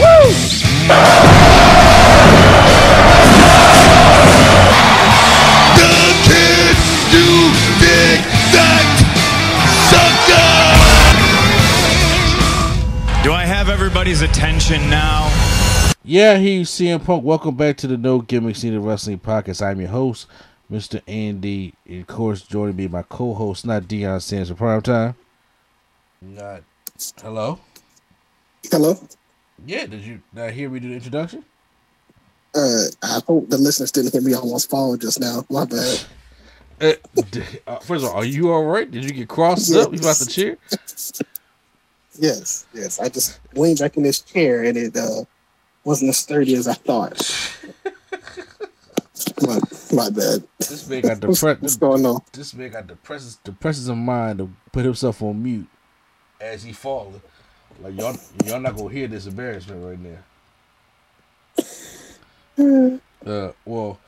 Woo! The kid you dig that sucker! Do I have everybody's attention now? Yeah, he's CM Punk. Welcome back to the No Gimmicks Needed Wrestling Podcast. I'm your host, Mr. Andy. And of course, joining me, my co-host, not Deion Sanders for prime time. Not. Hello. Hello. Yeah. Did you not hear me do the introduction? Uh, I hope the listeners didn't hear me almost fall just now. My bad. Uh, uh, first of all, are you all right? Did you get crossed up? You about to cheer? Yes, yes. I just leaned back in this chair and it uh, wasn't as sturdy as I thought. my, my bad. This man got What's, what's going on? This man got depresses depresses of mind to put himself on mute as he falling. Like y'all, y'all not gonna hear this embarrassment right now. Uh, well,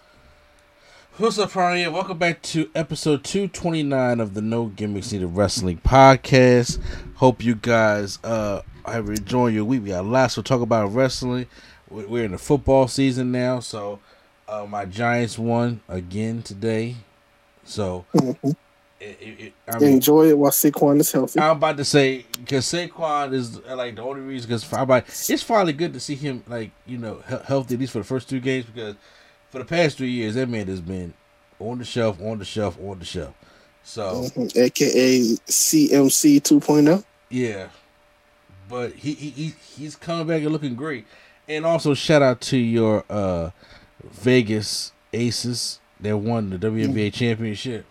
what's up, Prime? Welcome back to episode two twenty nine of the No Gimmicks Needed Wrestling podcast. Hope you guys uh have enjoyed your week. We got lots to talk about wrestling. We- We're in the football season now, so uh, my Giants won again today. So, Mhm. It, it, I mean, Enjoy it while Saquon is healthy. I'm about to say because Saquon is like the only reason because it's finally good to see him like you know he- healthy at least for the first two games because for the past three years that man has been on the shelf, on the shelf, on the shelf. So Mhm. AKA CMC 2.0. yeah, but he, he he he's coming back and looking great. And also shout out to your uh Vegas Aces that won the WNBA championship.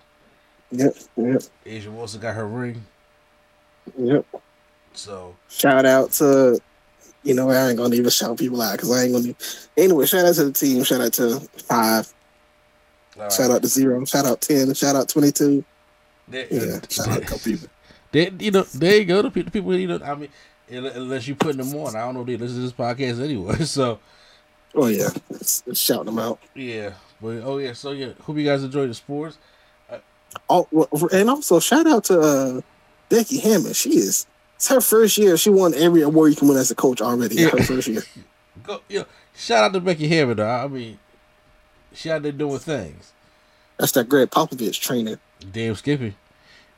Yep, yep, A'ja Wilson got her ring. yep. So Shout out to, you know, I ain't gonna even shout people out because I ain't gonna. Anyway, shout out to the team. Shout out to five. right. Shout out to zero. Shout out ten. Shout out twenty two. Yeah, uh, shout out a couple people. There, you know, there you go. The people, the people, you know, I mean, unless you putting them on, I don't know. They listen to this podcast anyway. So Oh yeah, let's, let's shout them out. yeah, but oh yeah, so yeah. Hope you guys enjoy the sports. Oh, well, and also shout out to uh, Becky Hammon. She is. It's her first year. She won every award you can win as a coach already. Yeah. Her first year. Go, know, shout out to Becky Hammon. Though. I mean, she out there doing things. That's that Gregg Popovich trainer. Damn Skippy,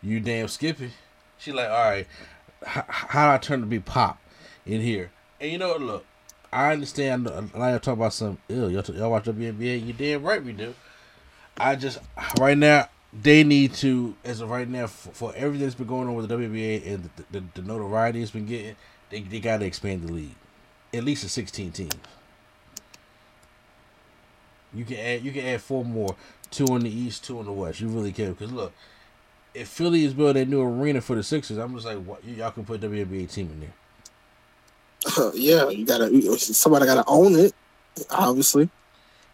you damn Skippy. She like, all right, how, how do I turn to be pop in here? And you know what? Look, I understand. A lot of talk about some ill. Y'all, y'all watch WNBA. You damn right we do. I just right now they need to, as of right now, for, for everything that's been going on with the WBA and the, the, the notoriety it's been getting, they they got to expand the league, at least to sixteen teams. You can add you can add four more, two in the east, two in the west. You really can because look, if Philly is building a new arena for the Sixers, I'm just like, what, y'all can put WNBA team in there. yeah, you gotta. Somebody gotta own it. Obviously.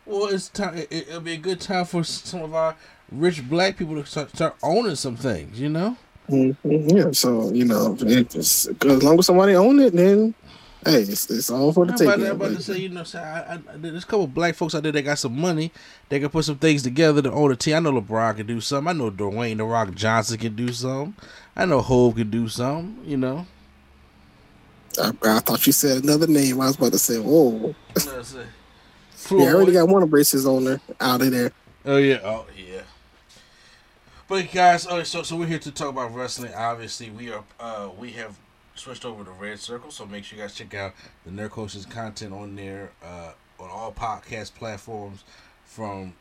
Well, it's time. It, it'll be a good time for some of our rich black people to start, start owning some things. You know. Mhm, Yeah. So you know, it- it's, as long as somebody own it, then hey, it's, it's all for the taking. I'm about to say, you know, I, I, there's a couple black folks out there that got some money. They can put some things together to own a team. I know LeBron can do something. I know Dwayne the Rock Johnson can do something. I know Hov can do something. You know. I, I thought you said another name. I was about to say, whoa. You know what I'm saying? Yeah, I already got one of Brace's owner out of there. Oh yeah, oh yeah. But guys, oh, so so we're here to talk about wrestling. Obviously, we are uh we have switched over to Red Circle, so make sure you guys check out the Nerd Coaches content on there uh on all podcast platforms from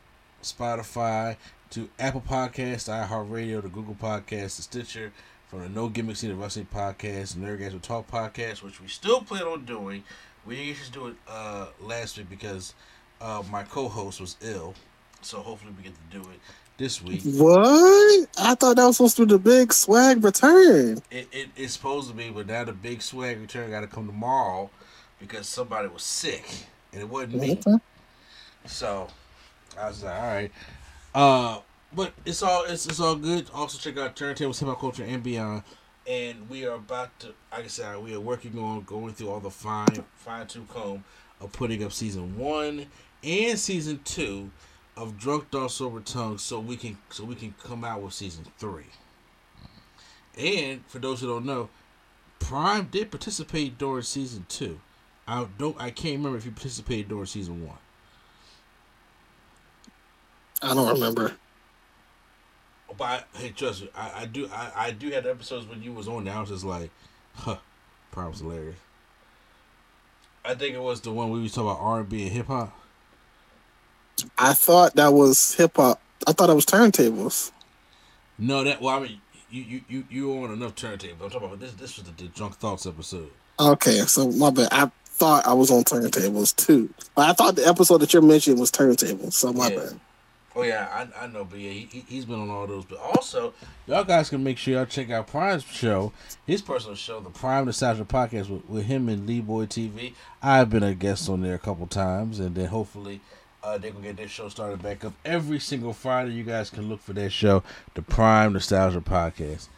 Spotify to Apple Podcasts, iHeartRadio, to Google Podcasts, to Stitcher, from the No Gimmicks in the Wrestling Podcast, Nerd Guys Will Talk Podcast, which we still plan on doing. We didn't to do it uh last week because uh my co-host was ill. So hopefully we get to do it this week. What? I thought that was supposed to be the big swag return. It, it it's supposed to be, but now the big swag return got to come tomorrow because somebody was sick. and it wasn't me. Okay. So I was like, all right. Uh, but it's all it's, it's all good. Also check out Turntables, Hip Hop Culture, and Beyond. And we are about to, like I said, we are working on going through all the fine fine tooth comb of putting up season one and season two of Drunk Dog Sober Tongue, so we can so we can come out with season three. And for those who don't know, Prime did participate during season two. I don't I can't remember if he participated during season one. I don't remember. Oh, but I, hey, trust me, I, I do I, I do have episodes when you was on there. I was just like, huh, Prime was hilarious. I think it was the one we was talking about R and B and hip hop. I thought that was hip hop. I thought it was turntables. No, that well, I mean, you you you you on enough turntables. I'm talking about this. This was the, the drunk thoughts episode. Okay, so my bad. I thought I was on turntables too. But I thought the episode that you're mentioning was turntables. So my Yeah. bad. Oh yeah, I, I know, but yeah, he, he- he's been on all those. But also, y'all guys can make sure y'all check out Prime's show, his personal show, the Prime Nostalgia Podcast with, with him and Lee Boy TV. I've been a guest on there a couple times, and then hopefully uh, they're gonna get their show started back up every single Friday. You guys can look for that show, the Prime Nostalgia Podcast.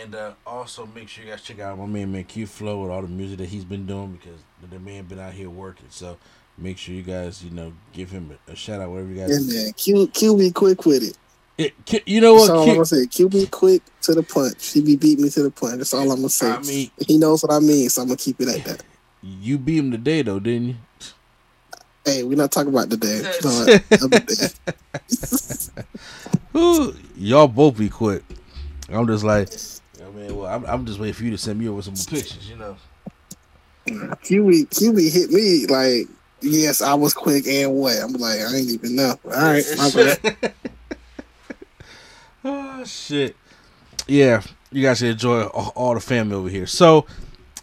And uh, also make sure you guys check out my man, man Q Flow with all the music that he's been doing because the, man been out here working. So make sure you guys, you know, give him a, a shout out wherever you guys. And then Q Q be quick with it. It, you know That's what? all Ki- I'm gonna say. Q be quick to the punch. He be beat me to the punch. That's all I'm gonna say. I mean- he knows what I mean, so I'm gonna keep it at that. you beat him today, though, didn't you? Hey, we're not talking about today. day. We're talking about the other day. Ooh, y'all both be quick. I'm just like, I mean, well, I'm, I'm just waiting for you to send me over some pictures, you know. QB QB hit me like, yes, I was quick and what? I'm like, I ain't even know. All right, my bad. oh shit. Yeah, you guys should enjoy all, all the family over here. So,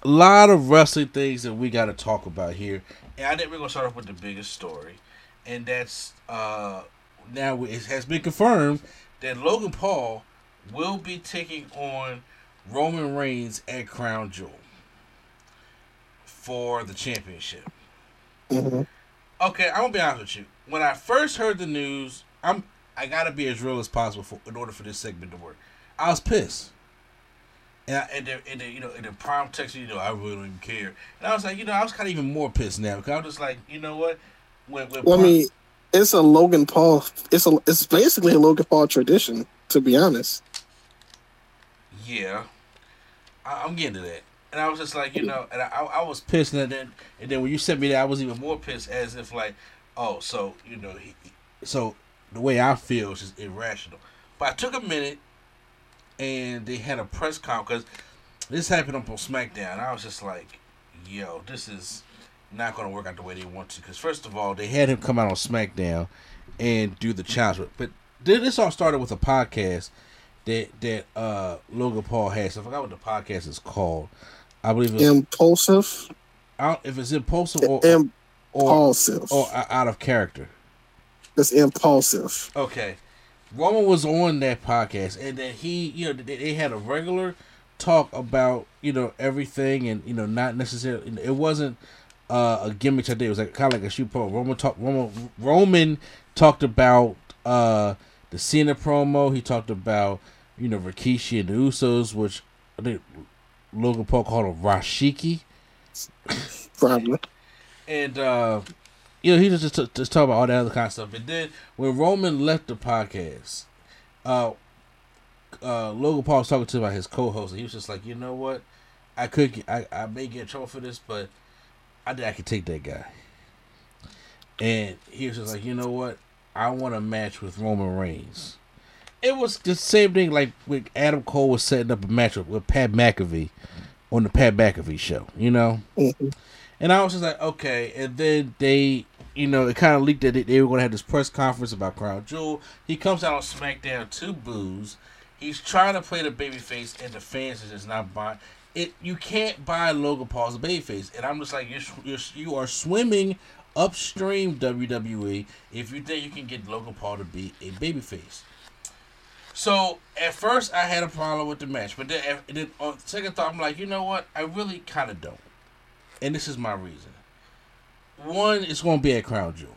a lot of wrestling things that we got to talk about here, and I think we're gonna start off with the biggest story, and that's uh now it has been confirmed that Logan Paul will be taking on Roman Reigns at Crown Jewel for the championship. Mhm. Okay, I'm gonna be honest with you. When I first heard the news, I'm I gotta be as real as possible for, in order for this segment to work. I was pissed, and I, and, then, and then, you know, and then Prime text, you know I really don't even care, and I was like, you know, I was kind of even more pissed now because I was just like, you know what, when, when Well, I mean, it's a Logan Paul. It's a. It's basically a Logan Paul tradition, to be honest. yeah, I, I'm getting to that. And I was just like, you hmm. know, and I, I, was pissed, and then and then when you sent me that, I was even more pissed, as if like, oh, so you know, he- so the way I feel is just irrational. But I took a minute, and they had a press conference. This happened on SmackDown. I was just like, yo, this is not going to work out the way they want to. Because first of all, they had him come out on SmackDown and do the challenge. But this all started with a podcast that that uh Logan Paul has. I forgot what the podcast is called. I believe it's Impulsive, I if it's impulsive or or, impulsive. or out of character. It's impulsive. Okay. Roman was on that podcast, and that he, you know, they, they had a regular talk about, you know, everything, and you know, not necessarily. It wasn't uh, a gimmick I did. It was like kind of like a shoot promo. Roman talk. Roman Roman talked about uh, the Cena promo. He talked about, you know, Rikishi and the Usos, which I think Logan Paul called him Rashiki Probably. and uh, you know he just just, just talk about all that other kind of stuff. And then when Roman left the podcast, uh, uh, Logan Paul was talking to about his co-host, and he was just like, you know what, I could get, I I may get in trouble for this, but I think I could take that guy. And he was just like, you know what, I want a match with Roman Reigns. It was the same thing like when Adam Cole was setting up a match with, with Pat McAfee on the Pat McAfee show, you know. Mhm. And I was just like, okay. And then they, you know, it kind of leaked that they, were going to have this press conference about Crown Jewel. He comes out on SmackDown to booze. He's trying to play the babyface, and the fans is just not buying it. You can't buy Logan Paul as a babyface, and I'm just like, you're, you're you are swimming upstream WWE if you think you can get Logan Paul to be a babyface. So at first I had a problem with the match, but then, then on second thought I'm like, you know what? I really kind of don't and this is my reason. One, it's going to be a crown jewel.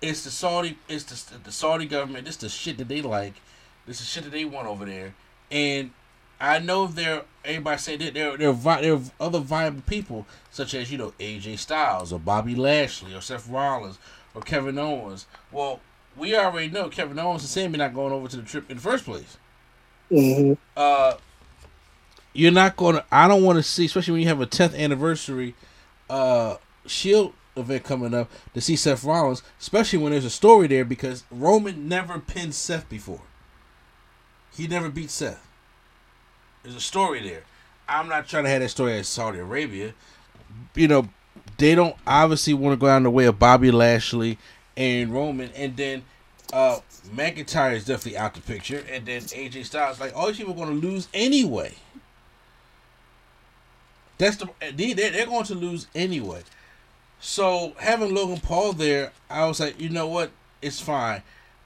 It's the Saudi, it's the, the Saudi government. This the shit that they like. This is shit that they want over there. And I know there, everybody say that there, there, there are other viable people such as you know AJ Styles or Bobby Lashley or Seth Rollins or Kevin Owens. Well, we already know Kevin Owens and Sami not going over to the trip in the first place. Mm-hmm. Uh, you're not going to. I don't want to see, especially when you have a 10th anniversary uh Shield event coming up to see Seth Rollins, especially when there's a story there because Roman never pinned Seth before. He never beat Seth. There's a story there. I'm not trying to have that story at Saudi Arabia. You know, they don't obviously want to go down the way of Bobby Lashley and Roman, and then uh McIntyre is definitely out the picture, and then AJ Styles. Like all these people are going to lose anyway. That's the they they're going to lose anyway. So having Logan Paul there, I was like, you know what, it's fine.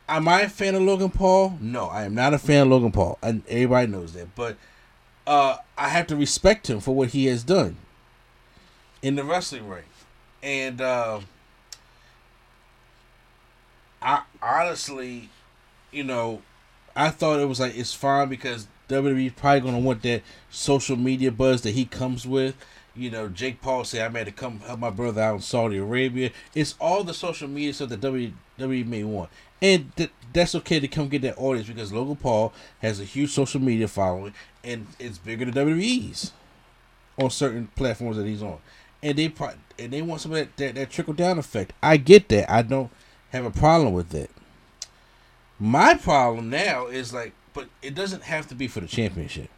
Am I a fan of Logan Paul? No, I am not a fan of Logan Paul, and everybody knows that. But uh, I have to respect him for what he has done in the wrestling ring, and uh, I honestly, you know, I thought it was like it's fine because WWE probably gonna want that social media buzz that he comes with. You know, Jake Paul said I made to come help my brother out in Saudi Arabia. It's all the social media stuff that WWE may want, and th- that's okay to come get that audience because Logan Paul has a huge social media following, and it's bigger than WWE's on certain platforms that he's on, and they pro- and they want some of that, that, that trickle down effect. I get that. I don't have a problem with that. My problem now is like, but it doesn't have to be for the championship.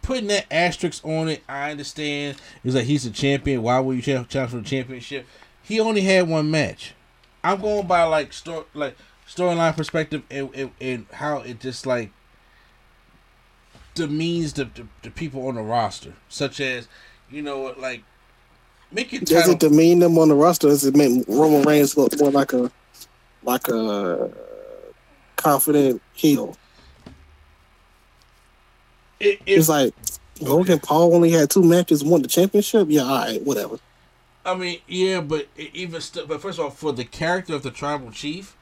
Putting that asterisk on it, I understand. It's like he's a champion. Why would you challenge for the championship? He only had one match. I'm going by like story, like storyline perspective, and, and, and how it just like demeans the, the, the people on the roster, such as you know, like make it. Does it demean them on the roster? Does it make Roman Reigns look more like a like a confident heel? It, it, It's like Logan Paul only had two matches, won the championship. Yeah, all right, whatever. I mean, yeah, but even st- but first of all, for the character of the tribal chief,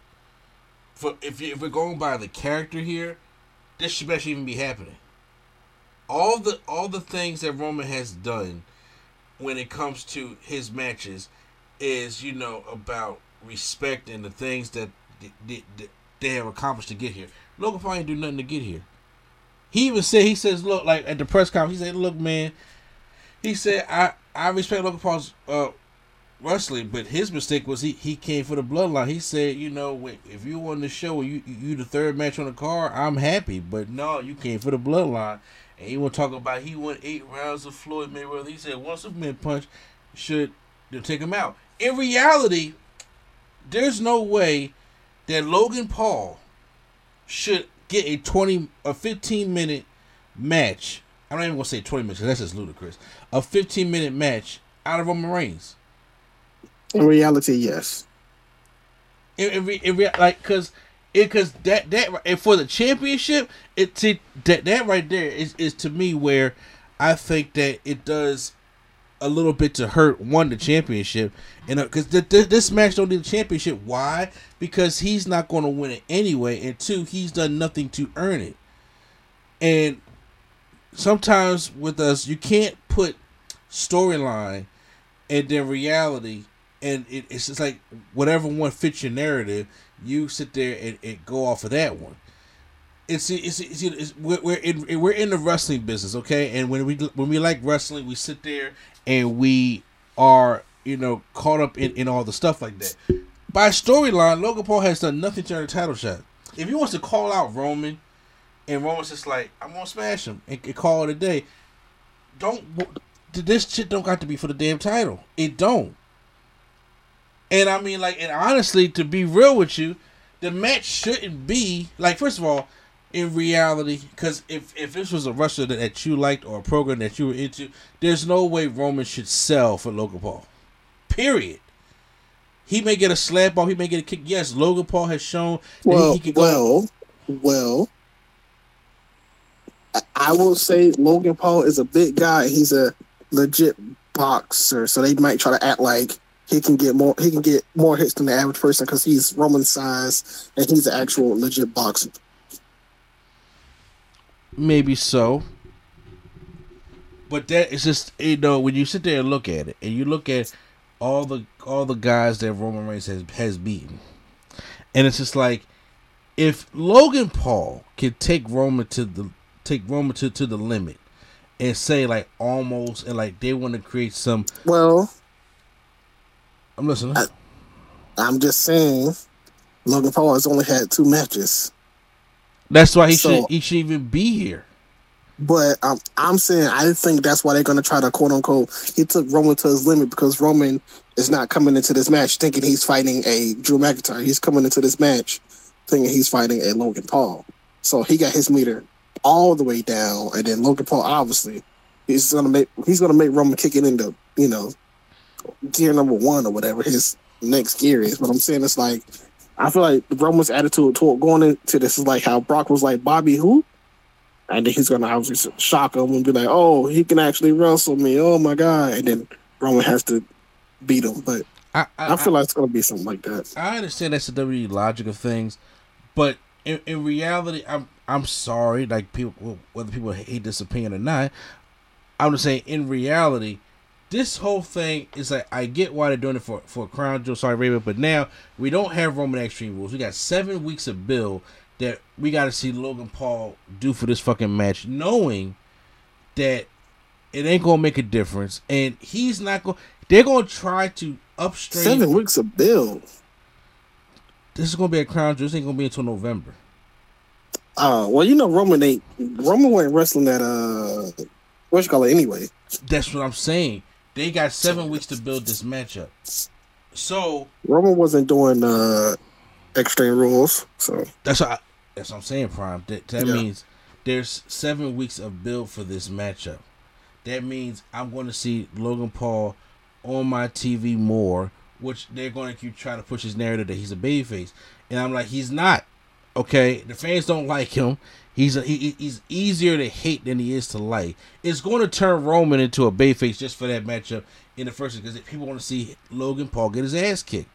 for if you, if we're going by the character here, this should actually even be happening. All the all the things that Roman has done when it comes to his matches is you know about respect and the things that they, they, they have accomplished to get here. Logan Paul ain't do nothing to get here. He even said he says look like at the press conference he said look man, he said I I respect Logan Paul's uh, wrestling, but his mistake was he, he came for the bloodline. He said, you know, if you won the show, you you the third match on the card, I'm happy. But no, you came for the bloodline. And he want to talk about he won eight rounds of Floyd Mayweather. He said one Superman punch should take him out. In reality, there's no way that Logan Paul should get a 20 a 15 minute match. I'm not even gonna say 20 minutes, That's just ludicrous. A 15 minute match out of Roman Reigns. In reality, yes. In, in, re- in re- like, cause it, cause that that and for the championship, it see, that that right there is is to me where I think that it does a little bit to hurt one the championship, and uh, because th- th- this match don't need the championship. Why? Because he's not going to win it anyway, and two, he's done nothing to earn it. And sometimes with us, you can't put storyline and then reality, and it, it's just like whatever one fits your narrative, you sit there and, and go off of that one. It's it's, it's, it's we're, we're in we're in the wrestling business, okay? And when we when we like wrestling, we sit there and we are you know caught up in, in all the stuff like that. By storyline, Logan Paul has done nothing to earn a title shot. If he wants to call out Roman, and Roman's just like, I'm gonna smash him and, and call it a day. Don't this shit don't got to be for the damn title. It don't. And I mean, like, and honestly, to be real with you, the match shouldn't be like. First of all, in reality, because if if this was a wrestler that, that you liked or a program that you were into, there's no way Roman should sell for Logan Paul. Period. He may get a slap off. He may get a kick. Yes, Logan Paul has shown that Well, well, well. I will say Logan Paul is a big guy. He's a legit boxer, so they might try to act like he can get more he can get more hits than the average person because he's Roman size and he's an actual legit boxer. Maybe so. But that is just you know when you sit there and look at it, and you look at all the all the guys that Roman Reigns has has beaten, and it's just like if Logan Paul can take Roman to the take Roman to, to the limit and say like almost and like they want to create some Well, I'm listening. I- I'm just saying, Logan Paul has only had two matches. That's why he So- should he should even be here. But um, I'm saying I think that's why they're going to try to quote unquote. He took Roman to his limit because Roman is not coming into this match thinking he's fighting a Drew McIntyre. He's coming into this match thinking he's fighting a Logan Paul. So he got his meter all the way down, and then Logan Paul obviously he's gonna make he's gonna make Roman kick it into you know gear number one or whatever his next gear is. But I'm saying it's like I feel like Roman's attitude toward going into this is like how Brock was like Bobby who. And then he's gonna obviously shock him and be like, "Oh, he can actually wrestle me! Oh my god!" And then Roman has to beat him. But I I, I feel like it's gonna be something like that. I understand that's the WWE logic of things, but in, in reality, I'm I'm sorry. Like people, whether people hate this opinion or not, I'm just saying in reality, this whole thing is like I get why they're doing it for for Crown Jewel, Saudi Arabia, but now we don't have Roman Extreme Rules. We got seven weeks of bill that we got to see Logan Paul do for this fucking match, knowing that it ain't gonna make a difference, and he's not going. To, they're gonna try to upstream. Seven weeks of build. This is gonna be a crown jewel. This ain't gonna be until November. Uh, well, you know Roman ain't Roman wasn't wrestling that uh, what you call it anyway. That's what I'm saying. They got seven weeks to build this matchup. So Roman wasn't doing uh, extreme rules, so that's what I, that's what I'm saying, Prime. That, that Yeah. means there's seven weeks of build for this matchup. That means I'm going to see Logan Paul on my TV more, which they're going to keep trying to push his narrative that he's a babyface, and I'm like, he's not. Okay, the fans don't like him. He's a, he, he's easier to hate than he is to like. It's going to turn Roman into a babyface just for that matchup in the first because people want to see Logan Paul get his ass kicked.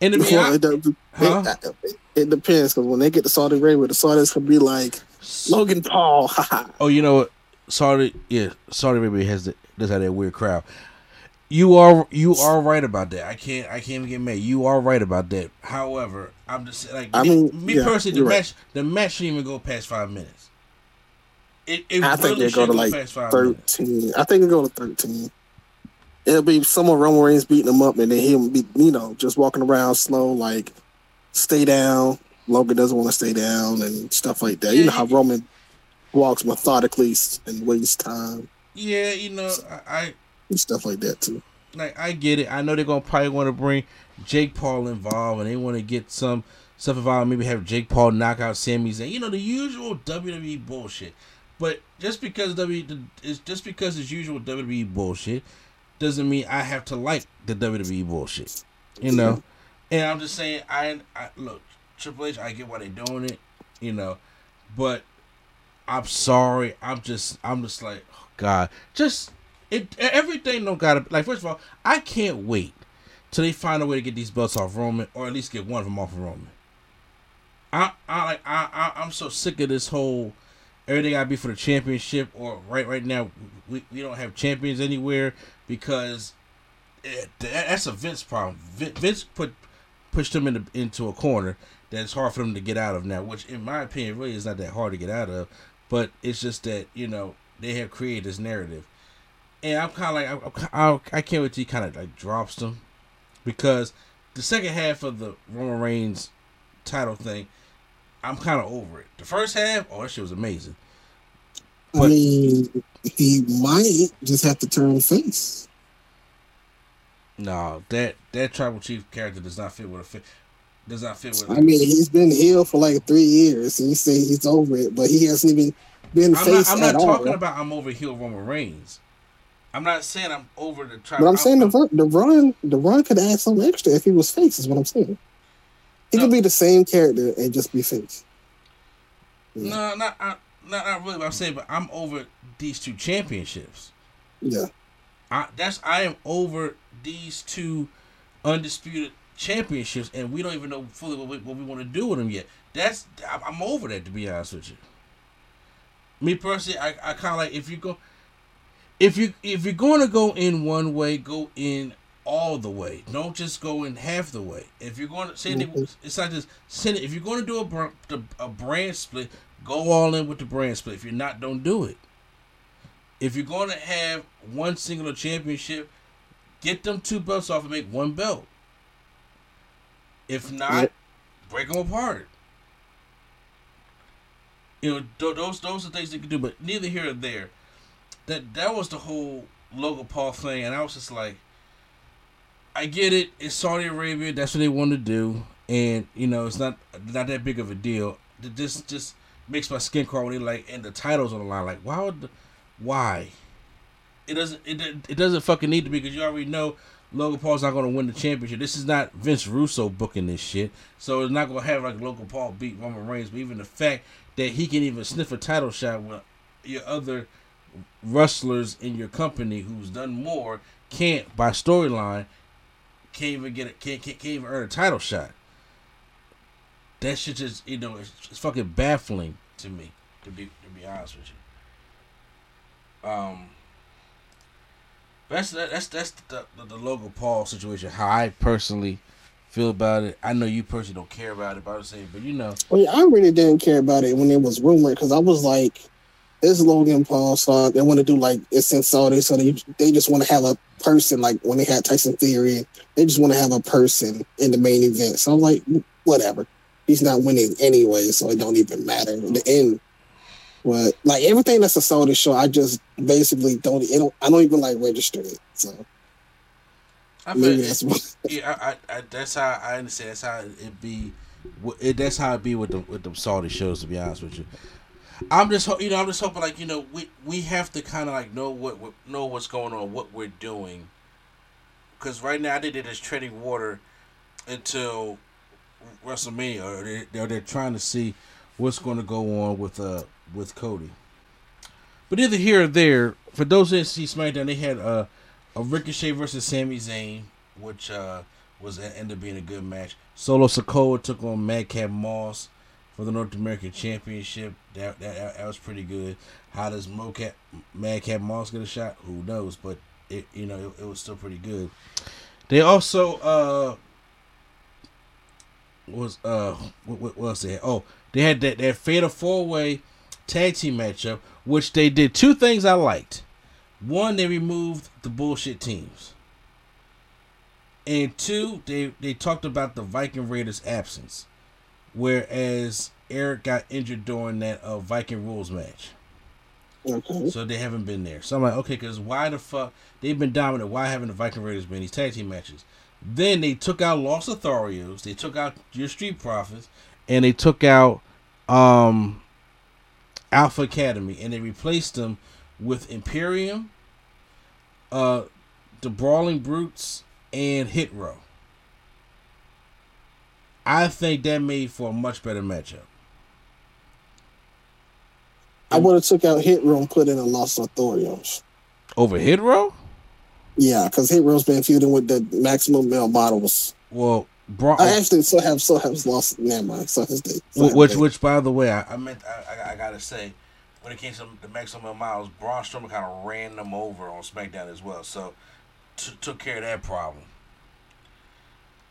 And to Well, I- it, it- Huh? it, it depends because when they get to Saudi Arabia, the Saudis could be like Logan Paul. Oh, you know what? Saudi, yeah, Saudi Arabia has the, does have that weird crowd. You are you are right about that. I can't I can't even get mad. You are right about that. However, I'm just like I me, mean, me yeah, personally, the right. match the match shouldn't even go past five minutes. It, it I think really they go to like past five minutes. thirteen. I think it go to thirteen. It'll be someone Roman Reigns beating him up, and then he'll be you know just walking around slow, like stay down. Logan doesn't want to stay down and stuff like that. You know how Roman walks methodically and wastes time Yeah, you know, I, I and stuff like that too. like I get it. I know they're gonna probably want to bring Jake Paul involved, and they want to get some stuff involved. Maybe have Jake Paul knock out Sami Zayn. You know the usual WWE bullshit. But just because W is just because it's usual WWE bullshit doesn't mean I have to like the WWE bullshit. You know, and I'm just saying I, I look Triple H. I get why they're doing it. You know, but I'm sorry. I'm just I'm just like oh God. Just it everything don't gotta like first of all, I can't wait till they find a way to get these belts off Roman or at least get one of them off of Roman. I I like I, I I'm so sick of this whole everything gotta be for the championship or right right now we, we don't have champions anywhere because eh, it, that's a Vince problem. Vince put pushed him into into a corner that's hard for them to get out of now, which in my opinion really is not that hard to get out of. But it's just that you know they have created this narrative, and I'm kind of like I, I, I can't wait till he kind of like drops them because the second half of the Roman Reigns title thing, I'm kind of over it. The first half, oh that shit was amazing. I mean, he might just have to turn face. No, that that tribal chief character does not fit with a fit. Does not fit with. I mean, he's been healed for like three years, and you say he's over it, but he hasn't even been I'm not, I'm not all. talking about I'm over heel Roman Reigns. I'm not saying I'm over the tribe. But I'm saying the run, the run, the run could add some extra if he was face. Is what I'm saying. He No. could be the same character and just be face. no, not I, not not really. What I'm saying, but I'm over these two championships. Yeah, I that's I am over these two undisputed championships, and we don't even know fully what we, what we want to do with them yet. That's I'm I'm over that to be honest with you. Me personally, I, I kind of like if you go, if you if you're going to go in one way, go in all the way. Don't just go in half the way. If you're going to say it's not just send it. If you're going to do a a brand split, go all in with the brand split. If you're not, don't do it. If you're going to have one singular championship, get them two belts off and make one belt. If not, Yep. break them apart. You know, those those are things they can do, but neither here or there. That that was the whole Logan Paul thing, and I was just like, I get it. It's Saudi Arabia. That's what they want to do, and you know, it's not not that big of a deal. This just makes my skin crawl when they like, and the titles on the line. Like, why would, why? It doesn't. It it doesn't fucking need to be because you already know Logan Paul's not going to win the championship. This is not Vince Russo booking this shit, so it's not going to have like Logan Paul beat Roman Reigns. But even the fact that he can even sniff a title shot with your other wrestlers in your company who's done more can't by storyline can't even get it can't, can't, can't even earn a title shot. That shit just you know it's, it's fucking baffling to me to be to be honest with you. Um. That's that's that's the, the the Logan Paul situation. How I personally feel about it. I know you personally don't care about it, but I'm saying, but you know, Well, I really didn't care about it when it was rumored because I was like, "This Logan Paul song. They want to do like it's in Saudi, so they they just want to have a person like when they had Tyson Fury. They just want to have a person in the main event. So I'm like, whatever. He's not winning anyway, so it don't even matter in the end. But like everything that's a Saudi show, I just basically don't. It don't I don't even like register it. So I maybe feel that's what. yeah, I, I, that's how I understand. That's how it be. It, that's how it be with the with the Saudi shows. To be honest with you, I'm just you know I'm just hoping like you know we we have to kind of like know what, what know what's going on, what we're doing. Because right now they did this treading water until WrestleMania, or they, they're, they're trying to see what's going to go on with uh with Cody. But either here or there, for those that see SmackDown, they had uh, a Ricochet versus Sami Zayn, which uh, was ended up being a good match. Solo Sikoa took on Madcap Moss for the North American Championship. That that, that was pretty good. How does Mocap, Madcap Moss get a shot? Who knows? But it you know it, it was still pretty good. They also uh was uh what, what else they? Oh, they had that that fatal four way tag team matchup, which they did two things I liked. One, they removed the bullshit teams. And two, they they talked about the Viking Raiders absence, whereas Eric got injured during that uh, Viking rules match, Okay. so they haven't been there. So I'm like, okay, because why the fuck they've been dominant? Why haven't the Viking Raiders been in these tag team matches? Then they took out Los Lotharios, they took out your Street Profits, and they took out um Alpha Academy, and they replaced them with Imperium, uh, the Brawling Brutes, and Hit Row. I think that made for a much better matchup. I would have took out Hit Row and put in a Los Lotharios. Over Hit Row? Yeah, because Hit Row's been feuding with the Maximum Male Models. Well, Bra- I actually still have still have lost. Never mind. So they. so which, which, by the way, I, I meant I, I, I gotta say, when it came to the maximum miles, Braun Strowman kind of ran them over on SmackDown as well, so t- took care of that problem.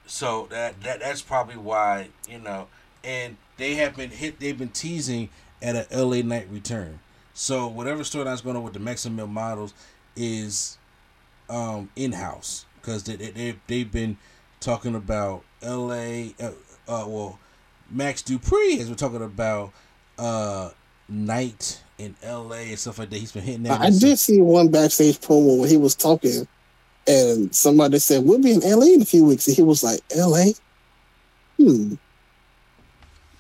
So that that that's probably why you know, and they have been hit. They've been teasing at a LA Knight return. So whatever storyline's going on with the maximum models is um in house because they, they they they've been talking about L.A. Uh, uh, well, Max Dupree has been talking about uh night in L.A. and stuff like that. He's been hitting that. I, I did see one backstage promo where he was talking, and somebody said we'll be in LA in a few weeks, and he was like, LA. Hmm.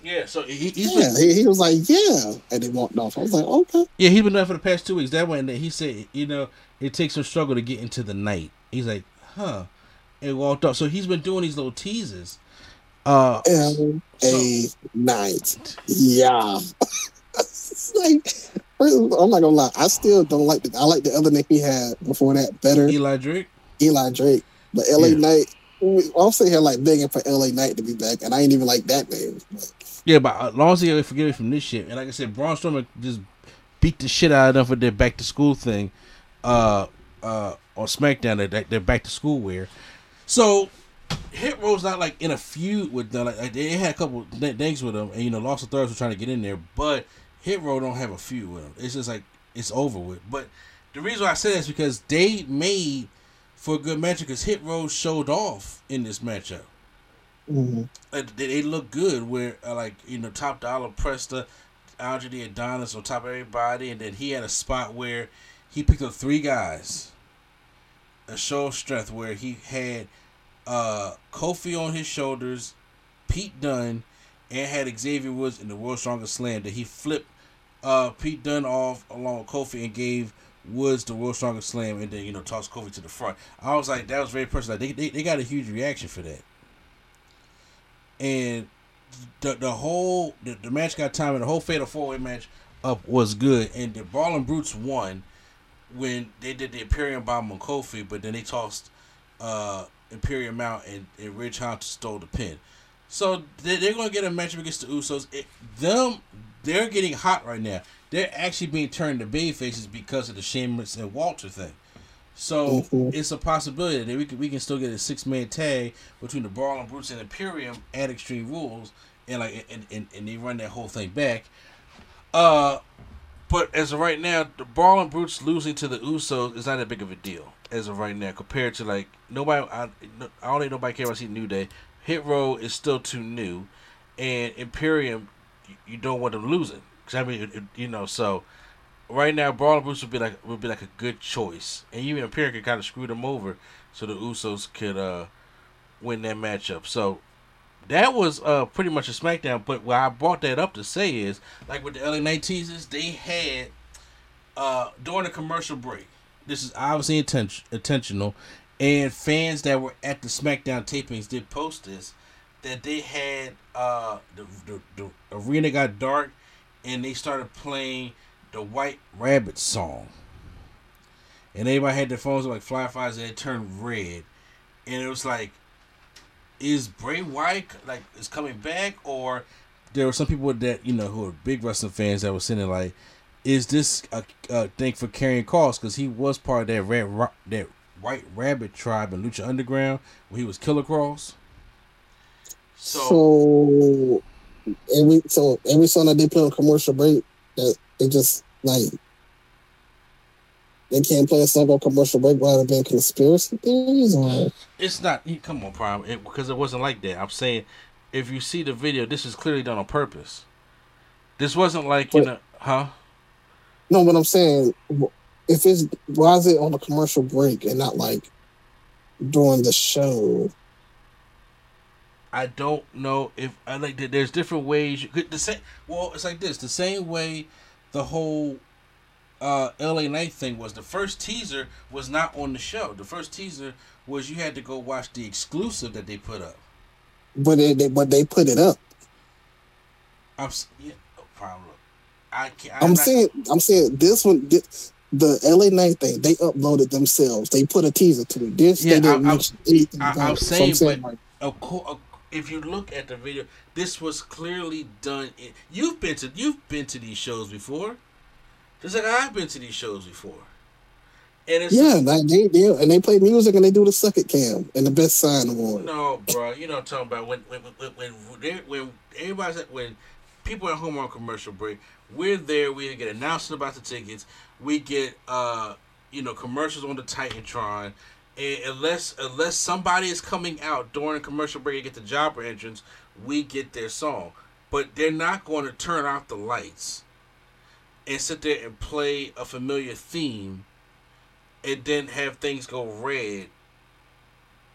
Yeah, so he, he's Yeah. been He, he was like, yeah, and he walked off. I was like, okay. yeah he's been there for the past two weeks. That way, and he said you know it takes some struggle to get into the night. He's like, huh, and walked off. So he's been doing these little teases. Uh, L A Knight. Yeah. It's like, I'm not gonna lie. I still don't like the. I like the other name he had before that better. Eli Drake. Eli Drake. But LA Yeah. Knight. I'm sitting here like begging for LA Knight to be back, and I ain't even like that name. But Yeah, but as long as they forget me from this shit, and like I said, Braun Strowman just beat the shit out of them for their back to school thing, uh, uh, on SmackDown. Their, their back to school wear. So Hit Row's not like in a feud with them. Like, like, they had a couple th- things with them, and you know, Lost of Thursday was trying to get in there, but Hit Row don't have a feud with them. It's just like it's over with. But the reason why I say that is because they made for a good match because Hit Row showed off in this matchup. mhm. Like, they, they look good. Where uh, like you know, Top Dolla the Andre the Adonis on top of everybody, and then he had a spot where he picked up three guys. A show of strength where he had uh Kofi on his shoulders, Pete Dunne, and had Xavier Woods in the World Strongest Slam. That he flipped uh Pete Dunne off along with Kofi and gave Woods the World Strongest Slam, and then you know tossed Kofi to the front. I was like, that was very personal. They they, they got a huge reaction for that, and the the whole the, the match got time, and the whole fatal four way match up was good, and the Brawling Brutes won when they did the Imperium Bomb on Kofi, but then they tossed uh, Imperium out and, and Ridge Hunter stole the pin. So they, they're going to get a matchup against the Usos. It, them, they're getting hot right now. They're actually being turned to bay faces because of the Sheamus and Walter thing. So Mhm. it's a possibility that we can we can still get a six man tag between the Brawling Brutes and Imperium at Extreme Rules, and like and, and, and they run that whole thing back. Uh, but as of right now, the Brawling Brutes losing to the Usos is not that big of a deal as of right now compared to like nobody. I, I don't think nobody care about seeing New Day. Hit Row is still too new, and Imperium, you, you don't want them losing. 'Cause I mean, it- it- you know, so right now, Brawling Brutes would be like would be like a good choice, and even Imperium could kind of screw them over, so the Usos could uh win that matchup. So that was uh pretty much a SmackDown. But what I brought that up to say is, like with the LA Knight teasers, they had uh during the commercial break. This is obviously inten- intentional, and fans that were at the SmackDown tapings did post this that they had uh the the, the arena got dark, and they started playing the White Rabbit song. And everybody had their phones like fly flies and it turned red. And it was like, is Bray Wyatt like is coming back or there were some people that you know who are big wrestling fans that were sitting like, is this a, a thing for Karrion Kross? Because he was part of that red that White Rabbit tribe in Lucha Underground when he was Killer Kross. So, So every so every song that they play on commercial break, that they just like they can't play a song on commercial break rather than conspiracy theories or it's not. Come on, Prime, it, because it wasn't like that. I'm saying, if you see the video, this is clearly done on purpose. This wasn't like you know, huh? no. What I'm saying, if it's why is it on a commercial break and not like during the show? I don't know if I like. that There's different ways. You could the same. Well, it's like this. The same way, the whole uh, L.A. Knight thing was. The first teaser was not on the show. The first teaser was you had to go watch the exclusive that they put up. But they, they but they put it up. I'm yeah, no problem. I can't. I'm not- saying I'm saying this one this, the LA Knight thing they uploaded themselves. They put a teaser to it. This Yeah, they didn't I'm- I'm- mention anything I- I'm it. So saying, but- like, of course, if you look at the video, this was clearly done. In, you've been to you've been to these shows before. Just like I've been to these shows before, and it's yeah, they, they and they play music and they do the second cam and the best sign award. no, bro. You know what I'm talking about when when when when when everybody's at, when people at home on commercial break, we're there. We get announcements about the tickets. We get uh you know commercials on the Titantron. Unless unless somebody is coming out during a commercial break and get the jobber entrance, we get their song. But they're not going to turn off the lights and sit there and play a familiar theme and then have things go red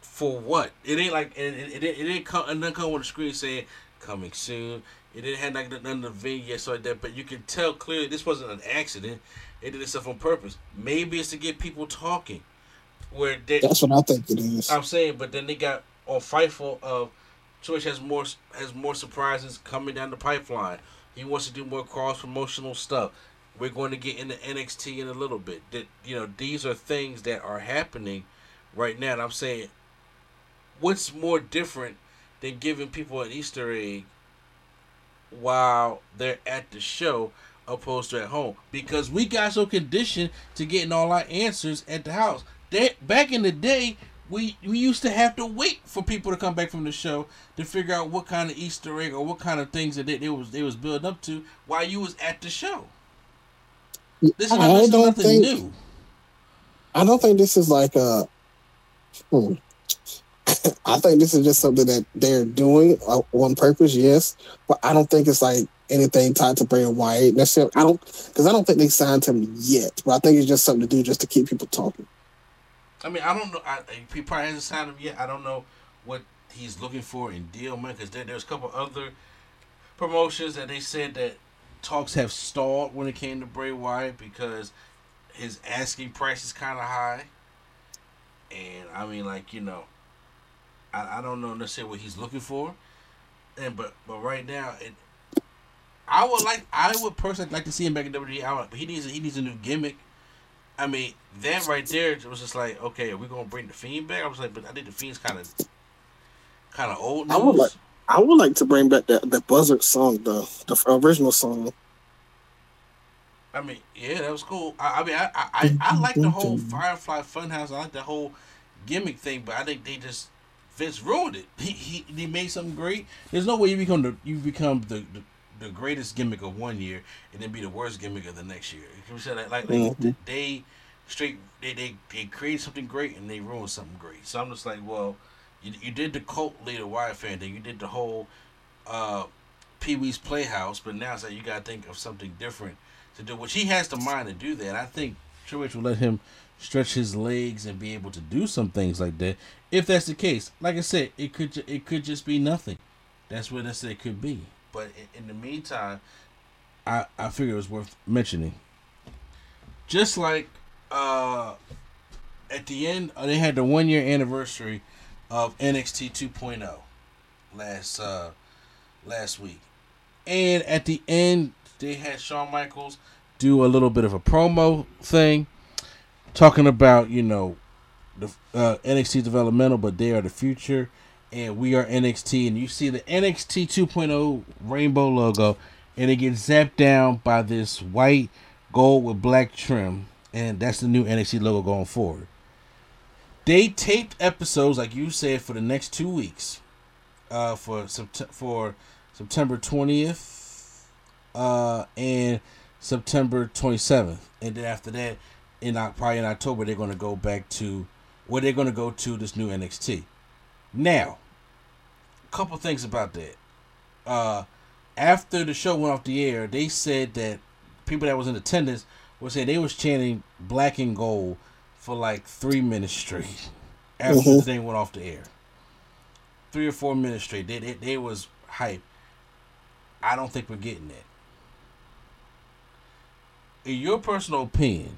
for what? It ain't like it, it, it, it didn't come it didn't come on the screen saying coming soon. It didn't have like none of the vignettes like that, but you can tell clearly this wasn't an accident. It did stuff on purpose. Maybe it's to get people talking. Where they, That's what I think it is. I'm saying, but then they got on Fightful of Twitch has more has more surprises coming down the pipeline. He wants to do more cross promotional stuff. We're going to get into NXT in a little bit. That you know, these are things that are happening right now. And I'm saying, what's more different than giving people an Easter egg while they're at the show opposed to at home? Because we got so conditioned to getting all our answers at the house. That back in the day, we we used to have to wait for people to come back from the show to figure out what kind of Easter egg or what kind of things that they, they was they was building up to while you was at the show. This is, I don't nothing think- new. I don't think this is like a. Hmm. I think this is just something that they're doing uh, on purpose, yes, but I don't think it's like anything tied to Bray Wyatt necessarily. I don't because I don't think they signed him yet, but I think it's just something to do just to keep people talking. I mean, I don't know. I, he probably hasn't signed him yet. I don't know what he's looking for in deal, man. Because there, there's a couple other promotions that they said that talks have stalled when it came to Bray Wyatt because his asking price is kind of high. And I mean, like you know, I, I don't know necessarily what he's looking for. And but but right now, it, I would like I would personally like to see him back in WWE. I would, but he needs he needs a new gimmick. I mean, that right there was just like, okay, are we gonna bring the fiend back? I was like, but I think the fiend's kind of, kind of old. I would news. like- I would like to bring back that the Buzzard song, the the original song. I mean, yeah, that was cool. I, I mean, I, I, I, I like the whole Firefly Funhouse. I like the whole gimmick thing, but I think they just Vince ruined it. He he, he made something great. There's no way you become the you become the, the the greatest gimmick of one year and then be the worst gimmick of the next year. You know, like, like, like Mhm. they straight they, they they created something great and they ruined something great. So I'm just like, well, you, you did the cult leader Wyatt fan thing. You did the whole uh, Pee Wee's Playhouse, but now it's like you got to think of something different to do. Which he has the mind to do that. I think Triple H will let him stretch his legs and be able to do some things like that. If that's the case, like I said, it could it could just be nothing. That's what I said it could be. But in, in the meantime, I I figure it was worth mentioning. Just like uh, at the end, uh, they had the one year anniversary of NXT 2.0 last uh last week, and at the end they had Shawn Michaels do a little bit of a promo thing, talking about you know the uh, NXT developmental, but they are the future, and we are NXT, and you see the NXT 2.0 rainbow logo, and it gets zapped down by this white gold with black trim, and that's the new NXT logo going forward. They taped episodes, like you said, for the next two weeks, uh, for Sept- for September twentieth, uh, and September twenty seventh, and then after that, in probably in October, they're going to go back to where they're going to go to this new NXT. Now, a couple things about that. Uh, after the show went off the air, they said that people that was in attendance were saying they was chanting black and gold for like three minutes straight after the Mhm. thing went off the air. Three or four minutes straight. They, they, they was hype. I don't think we're getting that. In your personal opinion,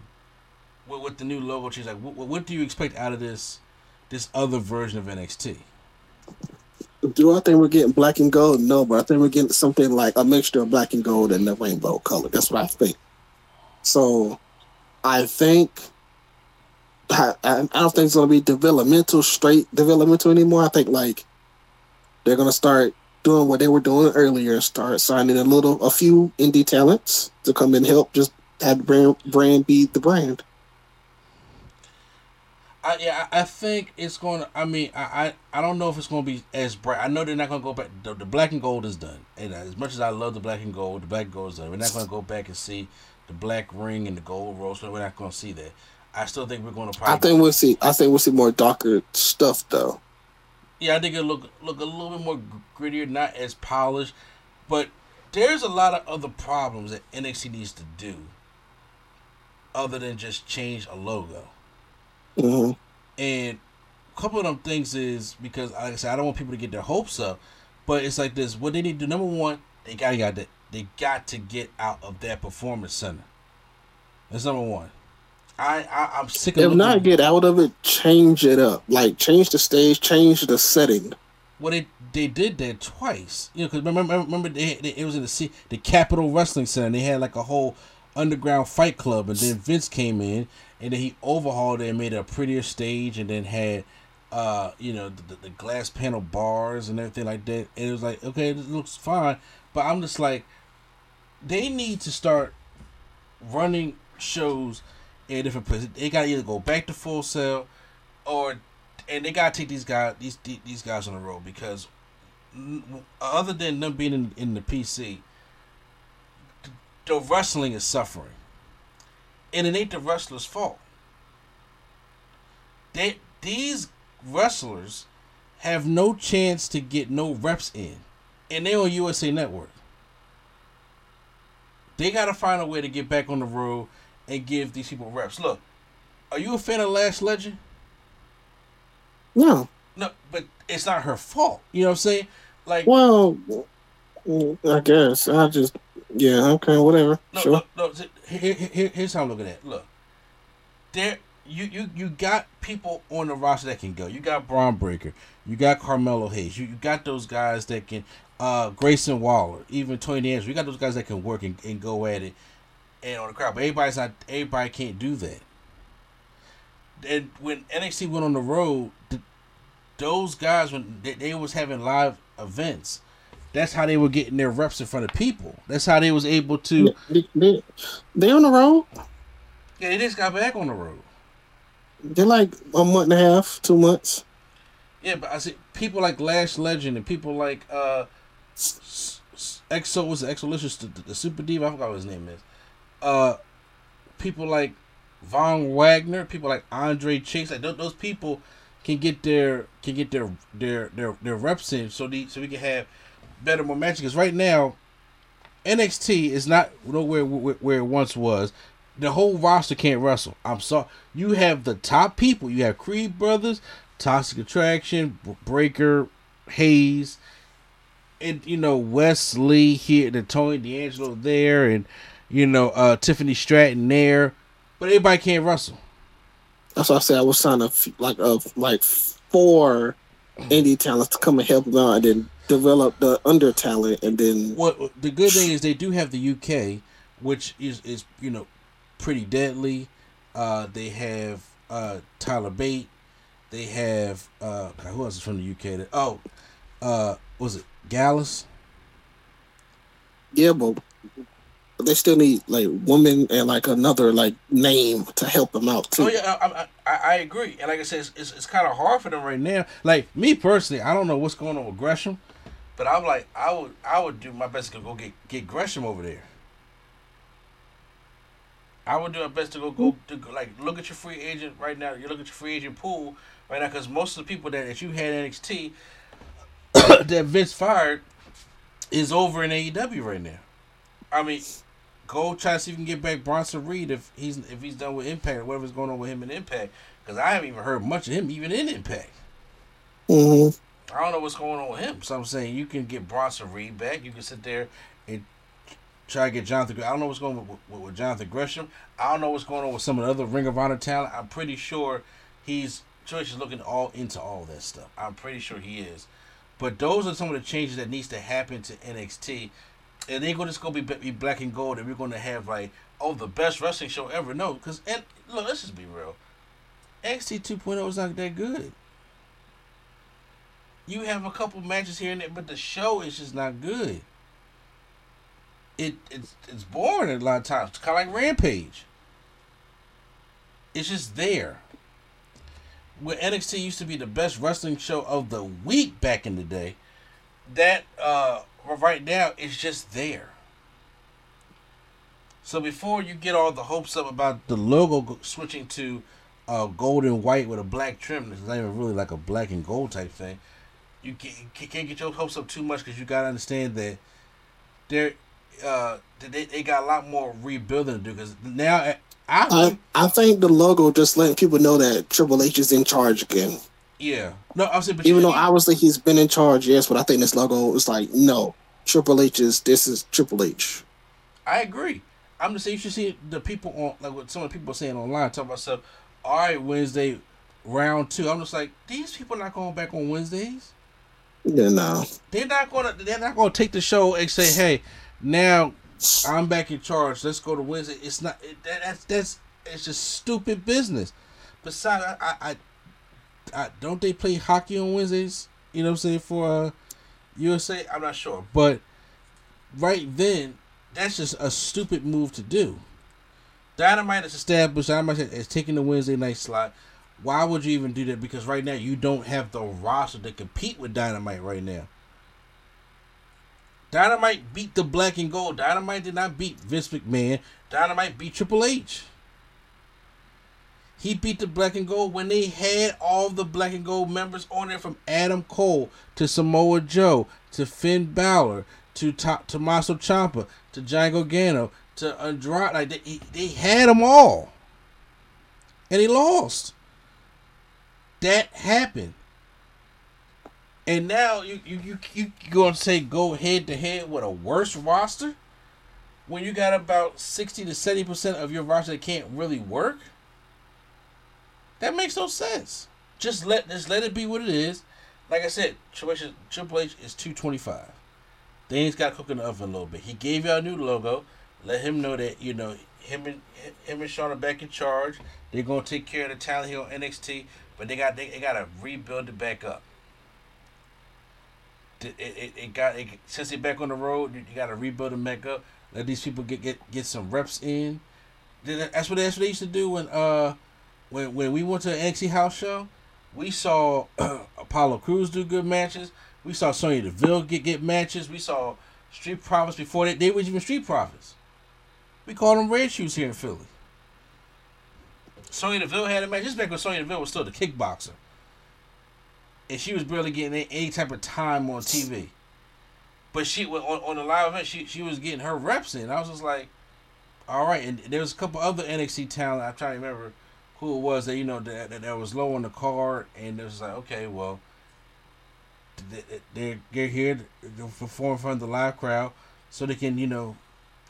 with, with the new logo change, like what, what do you expect out of this this other version of NXT? Do I think we're getting black and gold? No, but I think we're getting something like a mixture of black and gold and the rainbow color. That's what I think. So, I think I, I don't think it's gonna be developmental, straight developmental anymore. I think like they're gonna start doing what they were doing earlier. Start signing a little, a few indie talents to come and help. Just have brand brand be the brand. I, yeah, I think it's going to. I mean, I, I I don't know if it's going to be as bright. I know they're not going to go back. The, the black and gold is done, and as much as I love the black and gold, the black and gold is done. We're not going to go back and see the black ring and the gold rose. We're not going to see that. I still think we're going to probably. I think we'll see. I think we'll see more darker stuff though. Yeah, I think it'll look look a little bit more grittier, not as polished. But there's a lot of other problems that NXT needs to do, other than just change a logo. Hmm And a couple of them things is because, like I said, I don't want people to get their hopes up, but it's like this: what they need to do, number one, they got got that they got to get out of that performance center. That's number one. I, I I'm sick of it. If not get out of it, change it up. Like change the stage, change the setting. Well, they they did that twice. You know, because remember, remember they, they, it was in the C, the Capitol Wrestling Center. They had like a whole underground fight club, and then Vince came in, and then he overhauled it and made it a prettier stage, and then had, uh, you know, the, the glass panel bars and everything like that. And it was like, okay, this looks fine, but I'm just like, they need to start running shows in different places. They got to either go back to Full Sail, or and they got to take these guys these these guys on the road because other than them being in, in the PC, the wrestling is suffering, and it ain't the wrestlers' fault. They these wrestlers have no chance to get no reps in, and they're on USA Network. They got to find a way to get back on the road and give these people reps. Look, are you a fan of Lash Legend? No. No, but it's not her fault. You know what I'm saying? Like, well, I guess I just yeah okay whatever no, sure. Look, look, here, here, here's how I'm looking at it. Look, there you you you got people on the roster that can go. You got Bron Breakker. You got Carmelo Hayes. You, you got those guys that can. Uh, Grayson Waller, even Tony D'Angelo. You got those guys that can work and, and go at it and on the crowd. But everybody's not. Everybody can't do that. And when NXT went on the road, the, those guys when they, they was having live events, that's how they were getting their reps in front of people. That's how they was able to. They, they, they on the road. Yeah, they just got back on the road. They're like a month and a half, two months. Yeah, but I see people like Lash Legend and people like uh, Exo was the Exolicious, the, the Super Diva. I forgot what his name is. Uh, people like Von Wagner, people like Andre Chase, like those, those people can get their can get their their their, their reps in, so the so we can have better matches. Because right now, NXT is not nowhere where, where it once was. The whole roster can't wrestle. I'm sorry. You have the top people. You have Creed Brothers, Toxic Attraction, Breakker, Hayes, and you know Wes Lee here, the Tony D'Angelo there, and you know uh Tiffany Stratton there, but everybody can't wrestle. That's why I said I was signing like uh like four indie talents to come and help them and then develop the under talent, and then. Well, the good thing is they do have the UK, which is is you know pretty deadly. Uh, they have uh Tyler Bate. They have uh who else is from the UK? That, oh, uh, was it Gallus? Yeah, but they still need like women and like another like name to help them out too. Oh yeah, I, I, I agree. And like I said, it's, it's, it's kind of hard for them right now. Like me personally, I don't know what's going on with Gresham, but I'm like, I would I would do my best to go get get Gresham over there. I would do my best to go go to like look at your free agent right now. You look at your free agent pool right now because most of the people that, that you had NXT that Vince fired is over in AEW right now. I mean, go try to see if you can get back Bronson Reed if he's if he's done with Impact or whatever's going on with him in Impact. Because I haven't even heard much of him even in Impact. Mm-hmm. I don't know what's going on with him. So I'm saying you can get Bronson Reed back. You can sit there and try to get Jonathan. I don't know what's going on with, with, with Jonathan Gresham. I don't know what's going on with some of the other Ring of Honor talent. I'm pretty sure he's Trips is looking all into all that stuff. I'm pretty sure he is. But those are some of the changes that needs to happen to NXT. And they're just gonna be, be black and gold, and we're gonna have like oh the best wrestling show ever. No, because and look, let's just be real. NXT 2.0 is not that good. You have a couple matches here and there, but the show is just not good. It it's it's boring a lot of times. It's kind of like Rampage. It's just there. Where NXT used to be the best wrestling show of the week back in the day, that uh right now it's just there. So before you get all the hopes up about the logo switching to uh, gold and white with a black trim, it's not even really like a black and gold type thing. You can't, can't get your hopes up too much because you gotta understand that they're uh, they, they got a lot more rebuilding to do because now I, I I think the logo just letting people know that Triple H is in charge again. Yeah, no, I was saying, but even you, though obviously he's been in charge, yes, but I think this logo is like no, Triple H is this is Triple H. I agree. I'm just saying you should see the people on like what some of the people are saying online talking about stuff. All right, Wednesday round two. I'm just like these people are not going back on Wednesdays. Yeah, no. They're not gonna. They're not gonna take the show and say, "Hey, now I'm back in charge. Let's go to Wednesday. It's not it, that, that's that's it's just stupid business. Besides, I, I, I, I don't they play hockey on Wednesdays? You know what I'm saying for uh, USA? I'm not sure, but right then, that's just a stupid move to do. Dynamite is established. Dynamite is taking the Wednesday night slot. Why would you even do that? Because right now you don't have the roster to compete with Dynamite right now. Dynamite beat the black and gold. Dynamite did not beat Vince McMahon. Dynamite beat Triple H. He beat the black and gold when they had all the black and gold members on there from Adam Cole to Samoa Joe to Finn Balor to Ta- Tommaso Ciampa to Johnny Gargano to Andrade. Like they, they had them all. And he lost. That happened. And now you you you you gonna say go head to head with a worse roster when you got about sixty to seventy percent of your roster that can't really work. That makes no sense. Just let just let it be what it is. Like I said, Triple H, is two twenty five. Things got cooked in the oven a little bit. He gave y'all a new logo. Let him know that you know him and him and Shawn are back in charge. They're gonna take care of the talent here on NXT, but they got they, they got to rebuild it back up it, it, it got it, since they back on the road, you got to rebuild them back up. Let these people get get get some reps in. That's what that's what they used to do when uh when when we went to the NXT house show. We saw Apollo Crews do good matches. We saw Sonya Deville get get matches. We saw Street Profits before they they were even Street Profits. We called them Red Shoes here in Philly. Sonya Deville had a match. Just back when Sonya Deville was still the kickboxer and she was barely getting any type of time on TV. But she on, on the live event, she she was getting her reps in. I was just like, all right. And there was a couple other NXT talent. I'm trying to remember who it was that you know that, that, that was low on the card, and it was like, okay, well, they're they're here to perform in front of the live crowd, so they can you know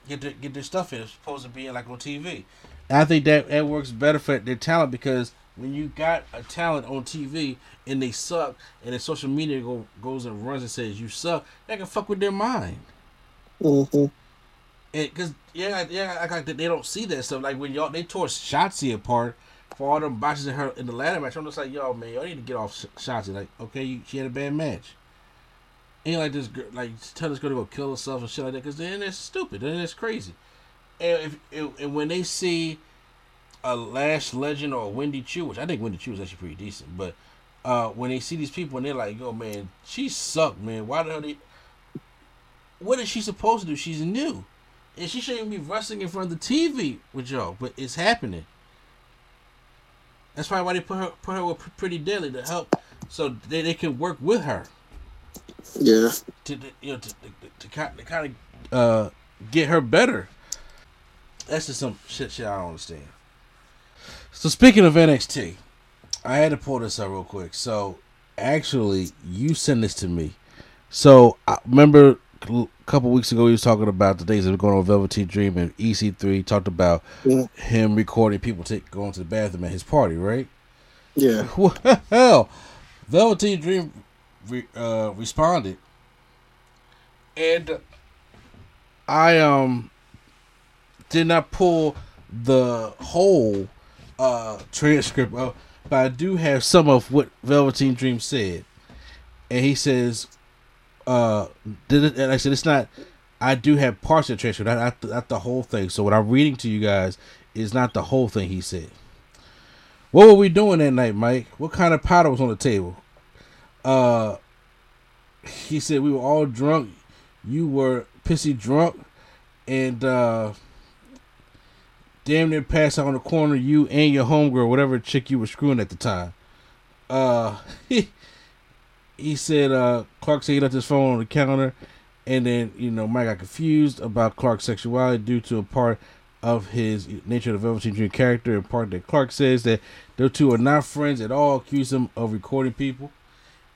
get their, get their stuff in. It's supposed to be like on TV. I think that that works better for their talent because when you got a talent on TV and they suck, and the social media go, goes and runs and says you suck, that can fuck with their mind. Mm-hmm. And because yeah, yeah, I got that they don't see that stuff. Like when y'all they tore Shotzi apart for all them botches in her in the ladder match. I'm just like, yo, man, y'all need to get off Shotzi. Like, okay, you, she had a bad match. Ain't like this girl, like tell this girl to go kill herself and shit like that. Because then it's stupid. Then it's crazy. And if and when they see a Lash Legend or a Wendy Choo, which I think Wendy Choo is actually pretty decent, but uh, when they see these people and they're like, "Yo, man, she sucked, man. Why the hell they? What is she supposed to do? She's new, and she shouldn't be wrestling in front of the TV with y'all, but it's happening. That's probably why they put her put her with Pretty Deadly to help, so they, they can work with her. Yeah. To, to you know to, to, to, to kind of uh, get her better. That's just some shit shit I don't understand. So speaking of NXT, I had to pull this up real quick. So actually, you sent this to me. So I remember a couple weeks ago we was talking about the days that were going on Velveteen Dream and EC3 talked about yeah. him recording people take, going to the bathroom at his party, right? Yeah. Well, hell, Velveteen Dream re, uh, responded, and I um did not pull the whole uh, transcript of, but I do have some of what Velveteen Dream said, and he says, uh, did it, and I said it's not. I do have parts of the transcript, not, not, not the whole thing. So what I'm reading to you guys is not the whole thing he said. What were we doing that night, Mike? What kind of powder was on the table? Uh, he said we were all drunk. You were pissy drunk, and uh, damn near passed out on the corner. You and your homegirl, whatever chick you were screwing at the time. Uh, he, said uh, Clark said he left his phone on the counter, and then you know Mike got confused about Clark's sexuality due to a part of his nature of the Velveteen Dream character, and part that Clark says that the two are not friends at all. Accuse him of recording people,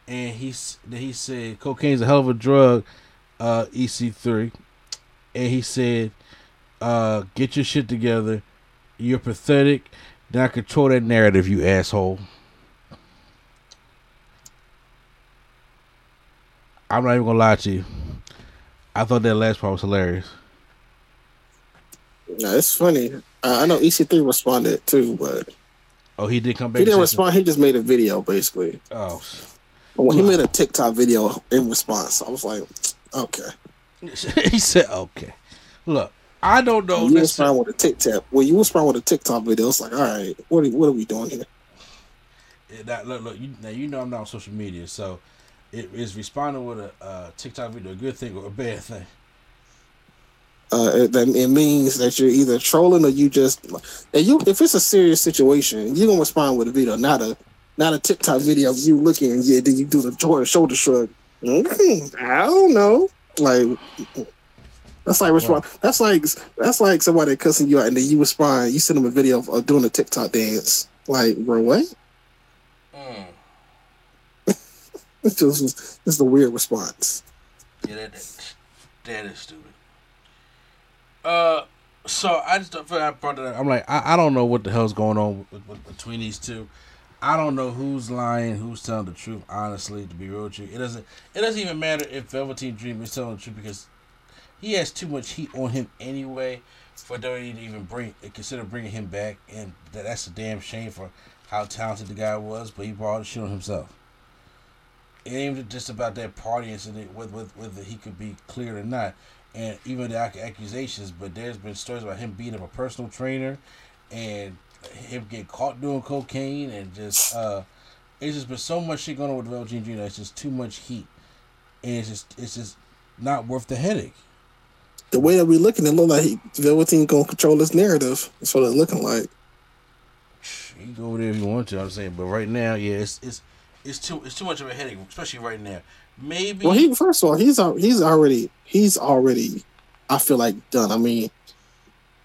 and he he said cocaine's a hell of a drug, uh, EC3, and he said uh, get your shit together. You're pathetic. Now control that narrative, you asshole. I'm not even gonna lie to you. I thought that last part was hilarious. Yeah, it's funny. Uh, I know EC3 responded too, but Oh, he did come back. he didn't respond. He just made a video basically. Oh, Well, he made a TikTok video in response. I was like, okay. He said, "Okay, look, I don't know." you necessarily- respond with a TikTok. Well, you respond with a TikTok video, it's like, all right, what are, what are we doing here? Yeah, that, look, look, you, now you know I'm not on social media, so it is responding with a uh, TikTok video a good thing or a bad thing? Uh, it, it means that you're either trolling or you just. And you, if it's a serious situation, you're gonna respond with a video, not a not a TikTok video of you looking yeah, then you do the Jordan shoulder shrug. Mm, I don't know, like. That's like respond. That's like that's like somebody cussing you out, and then you respond. You send them a video of, of doing a TikTok dance. Like, bro, what? It's just it's a weird response. Yeah, that, that, that is stupid. Uh, so I just don't feel I brought that up. I'm like, I, I don't know what the hell's going on with, with, between these two. I don't know who's lying, who's telling the truth. Honestly, to be real with you, it doesn't. It doesn't even matter if Velveteen Dream is telling the truth because he has too much heat on him anyway for WWE to even bring consider bringing him back, and that, that's a damn shame for how talented the guy was. But he brought the shit on himself. It ain't just about that party incident, with whether he could be cleared or not, and even the accusations. But there's been stories about him beating up a personal trainer, and him getting caught doing cocaine, and just uh, it's just been so much shit going on with Velveteen Jr. It's just too much heat, and it's just it's just not worth the headache. The way that we're looking, it look like he, Velveteen gonna control this narrative. That's what it looking like. You can go over there if you want to. I'm saying, but right now, yeah, it's it's it's too it's too much of a headache, especially right now. Maybe Well, he first of all, he's he's already he's already. I feel like done. I mean,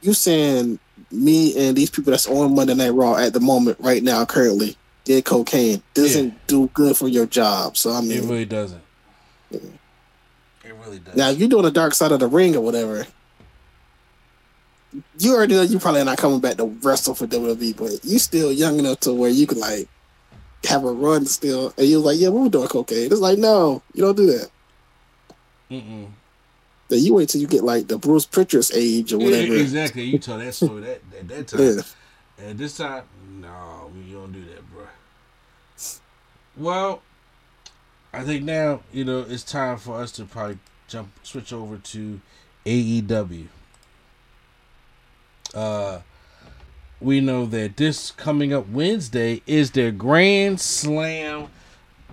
you saying me and these people that's on Monday Night Raw at the moment, right now, currently, did cocaine doesn't do good for your job. So I mean, it really doesn't. It really does. now if you're doing the dark side of the ring or whatever, you already know you're probably not coming back to wrestle for WWE, but you still young enough to where you could like have a run still, and you're like, yeah, we're doing cocaine. It's like, no, you don't do that. Mm-mm. Then you wait till you get like the Bruce Pritchard's age or Yeah, whatever. exactly. You tell that story that at that time. Yeah. At this time, no, we don't do that, bro. Well, I think now you know it's time for us to probably jump switch over to AEW. Uh, we know that this coming up Wednesday is their Grand Slam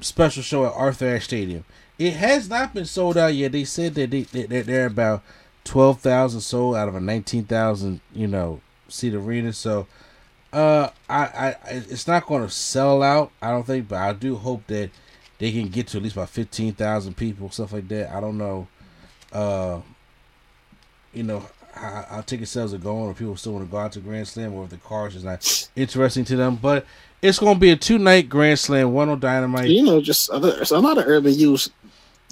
special show at Arthur Ashe Stadium. It has not been sold out yet. They said that they, they they're- about twelve thousand sold out of a nineteen thousand you know seat arena. So, uh, I I- it's not going to sell out. I don't think, but I do hope that they can get to at least about fifteen thousand people, stuff like that. I don't know, uh, you know how, how ticket sales are going, or people still want to go out to Grand Slam, or if the cars is not interesting to them. But it's going to be a two night Grand Slam, one on Dynamite. You know, just other, so a lot of urban youths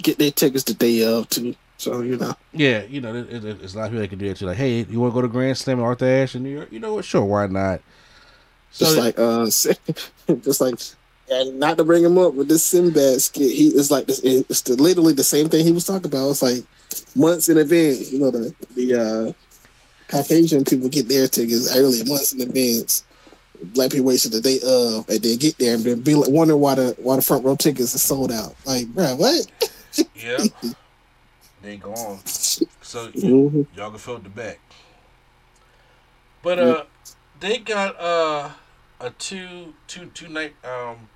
get their tickets the day of too. So you know, Yeah, you know, there- there- there's a lot of people that can do that too. Like, hey, you want to go to Grand Slam in Arthur Ashe in New York? You know what? Sure, why not? So just like uh, just like. And not to bring him up, but this Sinbad skit, he is like this. It's the, literally the same thing he was talking about. It's like months in advance. You know, the the uh, Caucasian people get their tickets early, months in advance. Black people wait till the day of, and then get there and then be like, wonder why the why the front row tickets are sold out. Like, bruh, what? yeah, they gone. So Mhm. y'all can fill the back. But uh, they got uh a two two two night um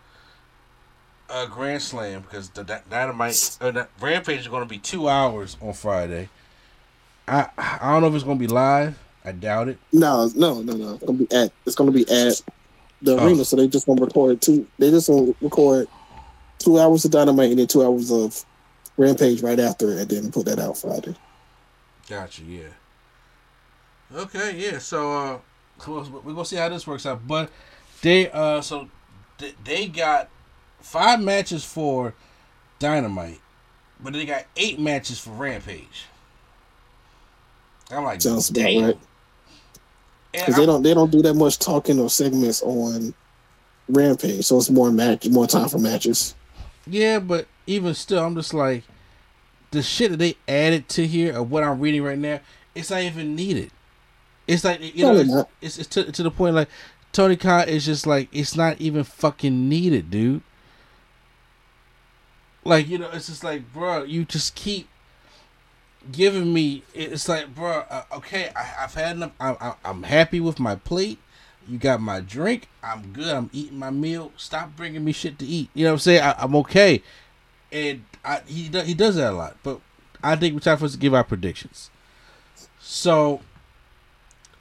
uh Grand Slam because the Dy- Dynamite uh, Rampage is going to be two hours on Friday. I I don't know if it's going to be live. I doubt it. No, no, no, no. It's gonna be at it's gonna be at the Oh. arena. So they just gonna record two. They just gonna record two hours of Dynamite and then two hours of Rampage right after, it, and then put that out Friday. Gotcha. Yeah. Okay. Yeah. So uh, so we're gonna see how this works out. But they uh, so they got five matches for Dynamite, but they got eight matches for Rampage. I'm like, Sounds damn. right. Because they don't they don't do that much talking or segments on Rampage, so it's more match, more time for matches. Yeah, but even still, I'm just like, the shit that they added to here of what I'm reading right now, it's not even needed. It's like you No, know, it's, it's, it's to, to the point like Tony Khan is just like it's not even fucking needed, dude. Like you know, it's just like, bro, you just keep giving me. It's like, bro, uh, okay, I, I've had enough. I, I, I'm happy with my plate. You got my drink. I'm good. I'm eating my meal. Stop bringing me shit to eat. You know what I'm saying? I, I'm okay. And I, he he does that a lot. But I think it's time for us to give our predictions. So,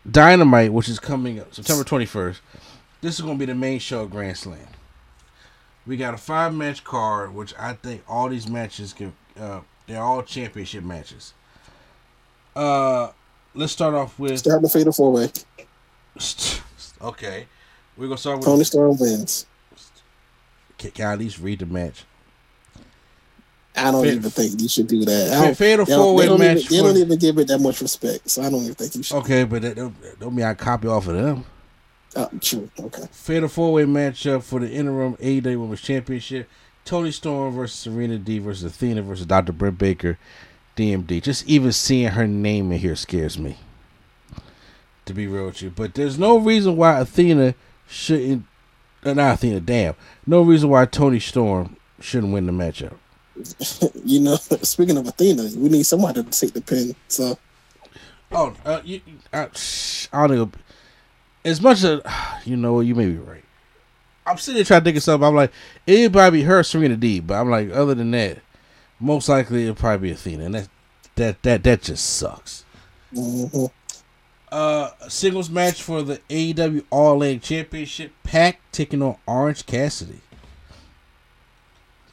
Dynamite, which is coming up September 21st, this is going to be the main show of Grand Slam. We got a five match card, which I think all these matches can. Uh, they're all championship matches. Uh, let's start off with Start the fatal four way. okay. We're gonna start with Toni Storm wins. Can, can I at least read the match? I don't Fa- even think you should do that. I don't- fatal they don't- four-way they don't match Even, they don't even give it that much respect, so I don't even think you should. Okay, but that don't, don't mean I copy off of them. Oh, true. Okay. Fatal four way matchup for the interim AEW Women's Championship. Toni Storm versus Serena Deeb versus Athena versus Dr. Britt Baker, DMD. Just even seeing her name in here scares me. To be real with you. But there's no reason why Athena shouldn't uh, not Athena, damn. No reason why Toni Storm shouldn't win the matchup. You know, speaking of Athena, we need somebody to take the pin. So Oh, uh, you, I, I don't know. As much as you know, you may be right. I'm sitting there trying to think of something. I'm like, it'd probably be her, Serena Deeb. But I'm like, other than that, most likely it'll probably be Athena, and that that that that just sucks. mhm. Uh, a singles match for the AEW All In Championship. Pac taking on Orange Cassidy.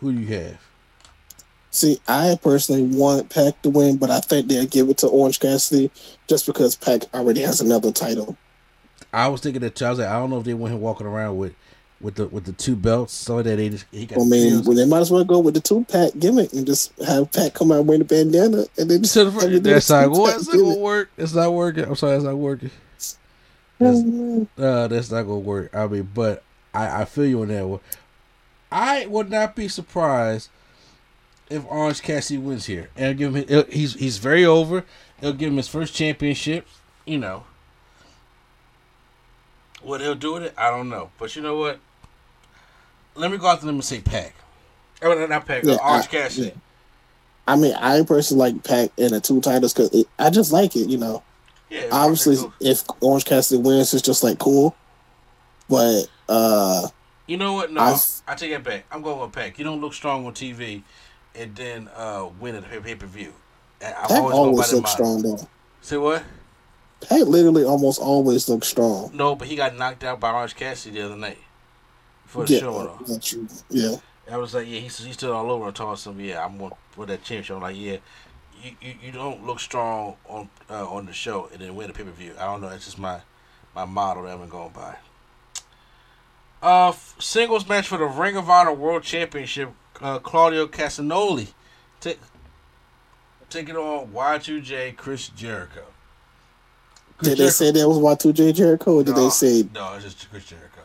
Who do you have? see, I personally want Pac to win, but I think they'll give it to Orange Cassidy just because Pac already has another title. I was thinking that too. I was like, I don't know if they want him walking around with with the with the two belts, so that they just he got. I mean, well, they might as well go with the two pack gimmick and just have Pac come out wearing a bandana and then just the him that's not two-pac that's not gonna work. It's not working. I'm sorry, that's not working. Mhm. Uh, that's not gonna work. I mean, but I I feel you on that one. I would not be surprised if Orange Cassidy wins here, and give him he's he's very over. It'll give him his first championship. You know. What he'll do with it, I don't know. But you know what? Let me go out to them and say Pac. Oh, no, not Pac. Yeah, Orange I- Cassidy. yeah. I mean, I personally like Pac in the two titles because I just like it. You know, Yeah. obviously, cool. if Orange Cassidy wins, it's just like cool. But uh You know what? No, I've- I take it back. I'm going with Pac. You don't look strong on TV, and then uh, win at a pay per view. Pac always, always looks strong though. Say what? Pac literally almost always looks strong. No, but he got knocked out by Orange Cassidy the other night for the Yeah, show. That's true. Yeah, I was like, yeah, he's he's still all over and talking some. Yeah, I'm going for that championship. I'm like, yeah, you, you, you don't look strong on uh, on the show and then win the pay per view. I don't know. It's just my my model that I've been going by. Uh, singles match for the Ring of Honor World Championship. Uh, Claudio Castagnoli take taking on Y2J Chris Jericho. Did they say that was Y2J Jericho, or did No, they say no? It's just Chris Jericho.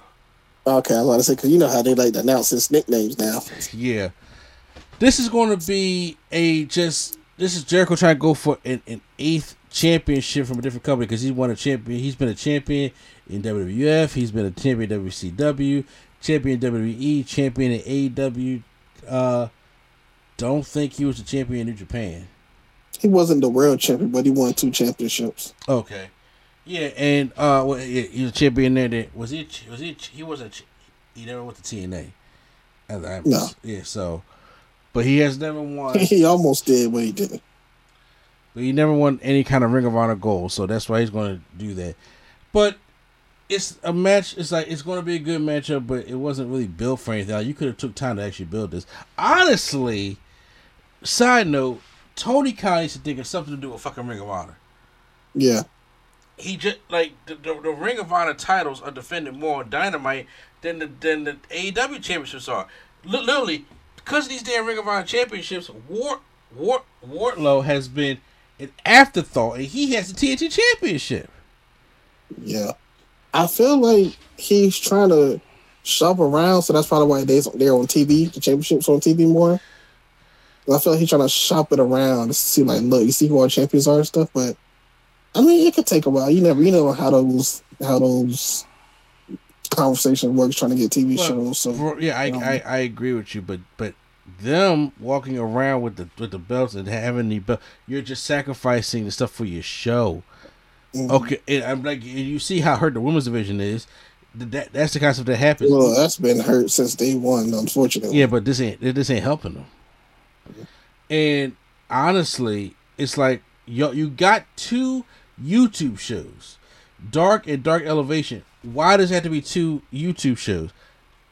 okay? I was to say because you know how they like to announce his nicknames now. Yeah. This is going to be a just. This is Jericho trying to go for an, an eighth championship from a different company because he won a champion. He's been a champion in WWF. He's been a champion in WCW, champion in WWE, champion in AEW. Uh, don't think he was a champion in New Japan. He wasn't the world champion, but he won two championships. Okay. Yeah, and uh, well, yeah, he was a champion there. That was he? Was he? He wasn't. a He never went to TNA. I- No. Yeah. So, but he has never won. he almost did, but he didn't. But he never won any kind of Ring of Honor gold, so that's why he's going to do that. But it's a match. It's like it's going to be a good matchup, but it wasn't really built for anything. Like, you could have took time to actually build this. Honestly, side note, Tony Khan needs to think of something to do with fucking Ring of Honor. Yeah, He just like the, the, the Ring of Honor titles are defended more on Dynamite than the than the AEW championships are. Li- literally, because these damn Ring of Honor championships, Wart Wart Wardlow has been an afterthought, and he has the TNT championship. yeah. I feel like he's trying to shop around, so that's probably why they're they're on TV. The championships on TV more. I feel like he's trying to shop it around to see, like, look, you see who our champions are and stuff. But I mean, it could take a while. You never, you know how those how those conversations works trying to get TV Well, shows. So yeah, I, um, I I agree with you, but but them walking around with the with the belts and having the belt, you're just sacrificing the stuff for your show. mhm. Okay, and I'm like, you see how hurt the women's division is. That that's the kind of stuff that happens. well, that's been hurt since day one, unfortunately. Yeah, but this ain't this ain't helping them. And honestly, it's like yo, you got two YouTube shows, Dark and Dark Elevation. Why does it have to be two YouTube shows?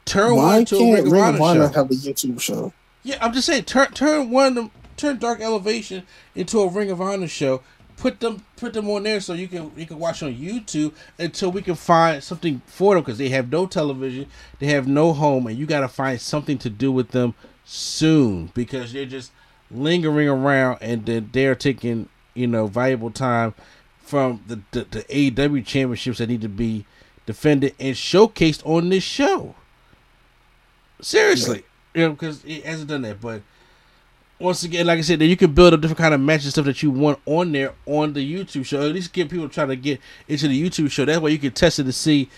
Turn Why one to a Ring of Ring Honor of Honor show. have a YouTube show? Yeah, I'm just saying, turn turn one turn Dark Elevation into a Ring of Honor show. Put them put them on there so you can you can watch on YouTube until we can find something for them because they have no television, they have no home, and you got to find something to do with them soon because they're just lingering around and then they're taking you know valuable time from the the, the AEW championships that need to be defended and showcased on this show. Seriously, you know, because it hasn't done that. But once again, like I said, then you can build a different kind of match and stuff that you want on there on the YouTube show. At least get people trying to get into the YouTube show. That way you can test it to see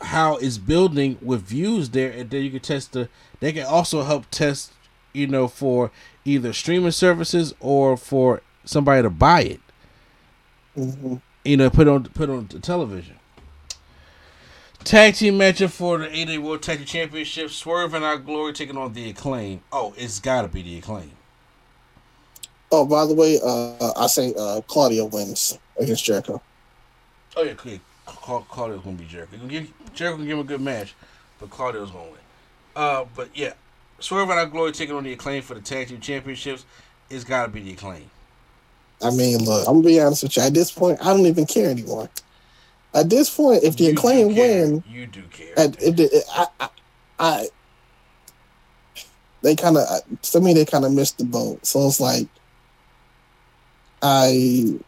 how it's building with views there, and then you can test the. They can also help test, you know, for either streaming services or for somebody to buy it. Mhm. You know, put on put on the television. Tag team matchup for the AEW World Tag Team Championship: Swerve and Our Glory taking on the Acclaim. Oh, it's got to be the Acclaim. Oh, by the way, uh, I say uh, Claudio wins against Jericho. Oh yeah, clear. Cla- Claudio's gonna be Jericho. Jericho can give him a good match, but Claudio's gonna win. Uh, but yeah, Swerve and Our Glory taking on the Acclaim for the Tag Team Championships. It's got to be the Acclaim. I mean, look, I'm gonna be honest with you. At this point, I don't even care anymore. At this point, if the You acclaim win, you do care. at, if the, I, I, I, they kind of to me they kind of missed the boat. So it's like, I,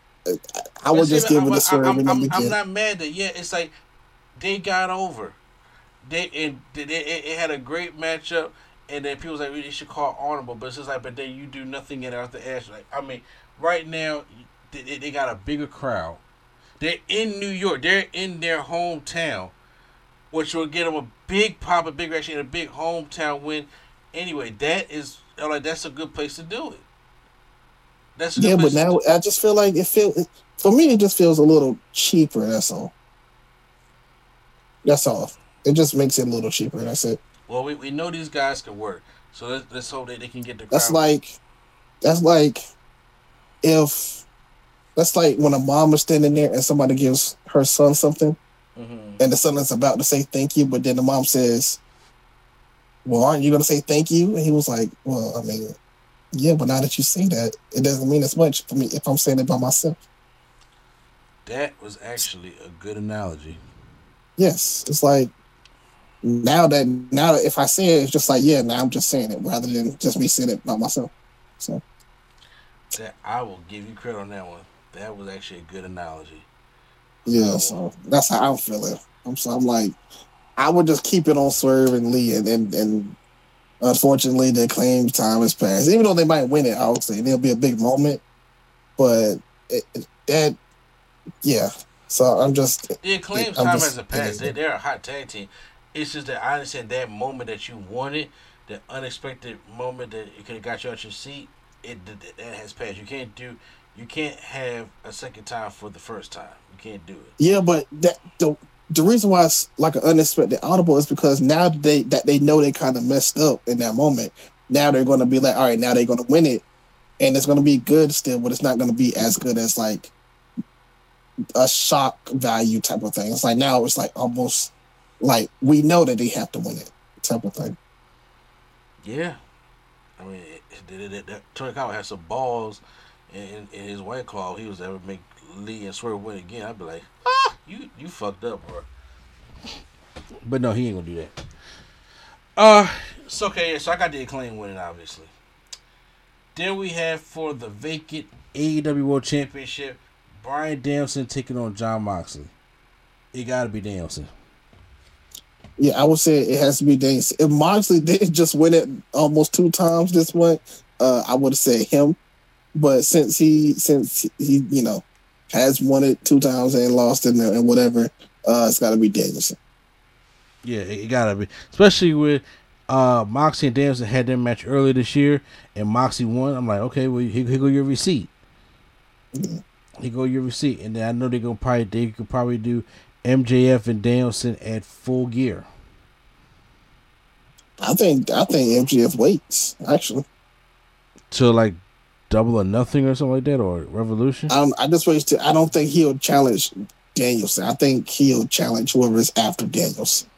I would just give it a I'm- I'm, I'm, I'm not mad that yeah, it's like they got over. They and they, it, it had a great matchup, and then people was like they should call honorable, but it's just like but then you do nothing in Arthur Ashe. Like I mean, right now they, they- they got a bigger crowd. They're in New York. They're in their hometown, which will get them a big pop, a big reaction, and a big hometown win. Anyway, that is like that's a good place to do it. That's a good Yeah, but now do- I just feel like it feel for me. It just feels a little cheaper. That's all. That's all. It just makes it a little cheaper. That's it. Well, we, we know these guys can work, so let's, let's hope that they can get the. That's like, that's like, if that's like when a mom is standing there and somebody gives her son something, Mhm. and the son is about to say thank you, but then the mom says, "Well, aren't you going to say thank you?" And he was like, "Well, I mean, yeah, but now that you say that, it doesn't mean as much for me if I'm saying it by myself." That was actually a good analogy. Yes, it's like now that now that if I say it, it's just like yeah, now I'm just saying it rather than just me saying it by myself. So That I will give you credit on that one. That was actually a good analogy. yeah, um, so that's how I'm feeling. I'm so I'm like, I would just keep it on Swerve and Lee, and and, and unfortunately, the claim time has passed. Even though they might win it, I would say it'll be a big moment, but it, it- that yeah. So I'm just The claim time just- hasn't passed. They, they're a hot tag team. It's just that I understand that moment that you wanted, that unexpected moment that it could have got you out your seat. It that has passed. You can't do. You can't have a second time for the first time. You can't do it. Yeah, but that the the reason why it's like an unexpected audible is because now they that they know they kind of messed up in that moment. Now they're going to be like, all right, now they're going to win it, and it's going to be good still, but it's not going to be as good as like a shock value type of thing. It's like now it's like almost like we know that they have to win it type of thing. Yeah, I mean, it, it, has some balls in, in his white claw. He was ever make Lee and Swerve win again. I'd be like, ah, you you fucked up, bro. But no, he ain't gonna do that. Uh, it's okay. So I got the acclaim winning, obviously. Then we have for the vacant AEW World Championship, Bryan Danielson taking on Jon Moxley. It gotta be Danielson. Yeah, I would say it has to be Daniels. If Moxley didn't just win it almost two times this one, uh, I would have said him. But since he, since he, you know, has won it two times and lost it and, and whatever, uh, it's got to be Danielson. Yeah, it, gotta be, especially with uh Moxie and Danielson had their match earlier this year, and Moxie won. I'm like, okay, well, here, here go your receipt. Here go your receipt, and then I know they're gonna probably they could probably do MJF and Danielson at full gear. I think I think MGF waits actually. to like double or nothing or something like that or revolution Um, I just wait to. I don't think he'll challenge Danielson. I think he'll challenge whoever is after Danielson.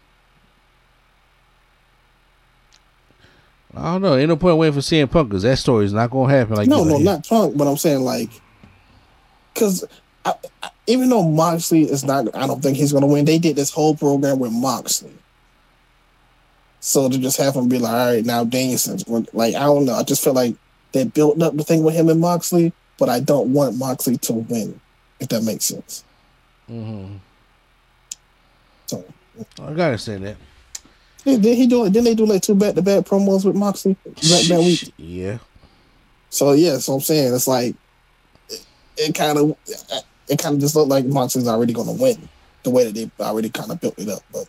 i don't know ain't no point waiting for CM Punk because that story is not gonna happen like no, no, like- not Punk, but I'm saying like, because I, I, even though Moxley is not, I don't think he's gonna win. They did this whole program with Moxley, so to just have him be like, all right, now Danielson's like, I don't know. I just feel like they built up the thing with him and Moxley, but I don't want Moxley to win, if that makes sense. Mm-hmm. So I gotta say that did, did he do it? Didn't they do like two back to back promos with Moxley that, that week? yeah So yeah, so I'm saying it's like it, it kind of it kind of just looked like Moxley's already going to win the way that they already kind of built it up. But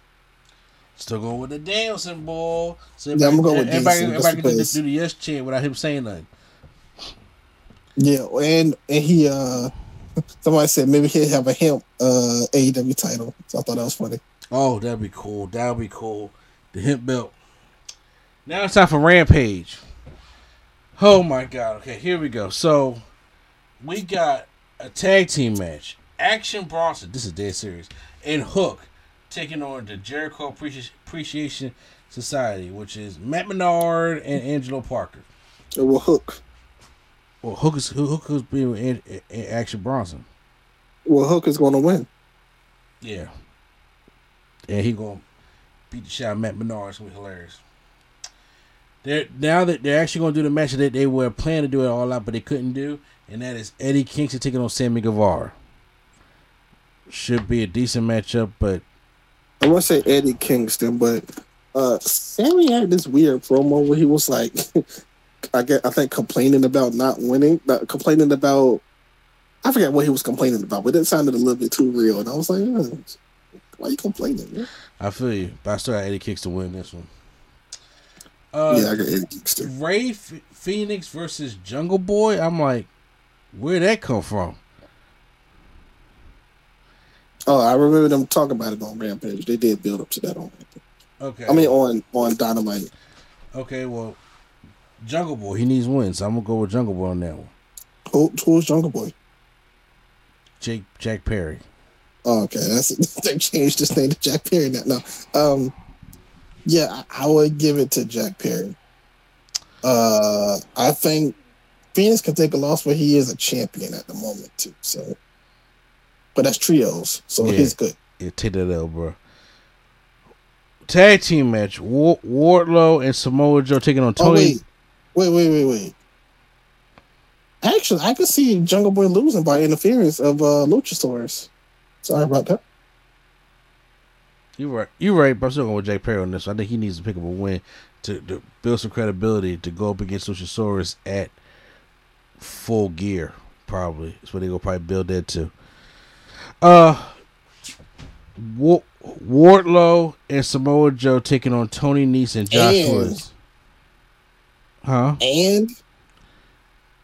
still going with the Danielson ball so Yeah, I'm gonna go with everybody, Danielson just everybody can do, do the yes chant without him saying nothing. Yeah, and and he uh somebody said maybe he'll have a hemp uh AEW title. So I thought that was funny. oh that'd be cool. That'd be cool. The hemp belt. Now it's time for Rampage. Oh my god. Okay here we go. So we got a tag team match. Action Bronson, this is dead serious, and Hook taking on the Jericho Appreci- Appreciation Society, which is Matt Menard and Angelo Parker. It will hook. Well, Hook is Hook is being in, in Action Bronson. Well, Hook is going to win. Yeah, and he gonna beat the shit out of Matt Menard. It's gonna be hilarious. They're now that they're actually gonna do the match that they were planning to do it all out, but they couldn't do, and that is Eddie Kingston taking on Sammy Guevara. Should be a decent matchup, but I want to say Eddie Kingston, but uh Sammy had this weird promo where he was like, I get, I think complaining about not winning, not complaining about. I forget what he was complaining about, but it sounded a little bit too real, and I was like, "Eh, "Why you complaining?" Man? I feel you. But I still got Eddie Kingston win this one. Uh, yeah, I got Eddie Kingston. Rey F- Fenix versus Jungle Boy. I'm like, where'd that come from? Oh, I remember them talking about it on Rampage. They did build up to that on. Rampage. Okay. I mean, on on Dynamite. okay. Well, Jungle Boy, he needs wins. So I'm gonna go with Jungle Boy on that one. Who, who's Jungle Boy? Jake Jack Perry. Oh, okay, that's they changed his name to Jack Perry now. No, um, yeah, I, I would give it to Jack Perry. Uh, I think Fenix can take a loss, but he is a champion at the moment too. So, but that's trios, so Yeah. he's good. Yeah, take that L, bro. Tag team match: War- Wardlow and Samoa Joe taking on Oh Tony. wait, wait, wait, wait, wait. Actually, I could see Jungle Boy losing by interference of uh Luchasaurus. Sorry about that. You're right. You're right. But I'm still going with Jack Perry on this. I think he needs to pick up a win to, to build some credibility to go up against Luchasaurus at full gear. Probably that's what they gonna probably build that to. Uh, Wa- Wardlow and Samoa Joe taking on Tony Nese and Josh And- Woods. Huh? And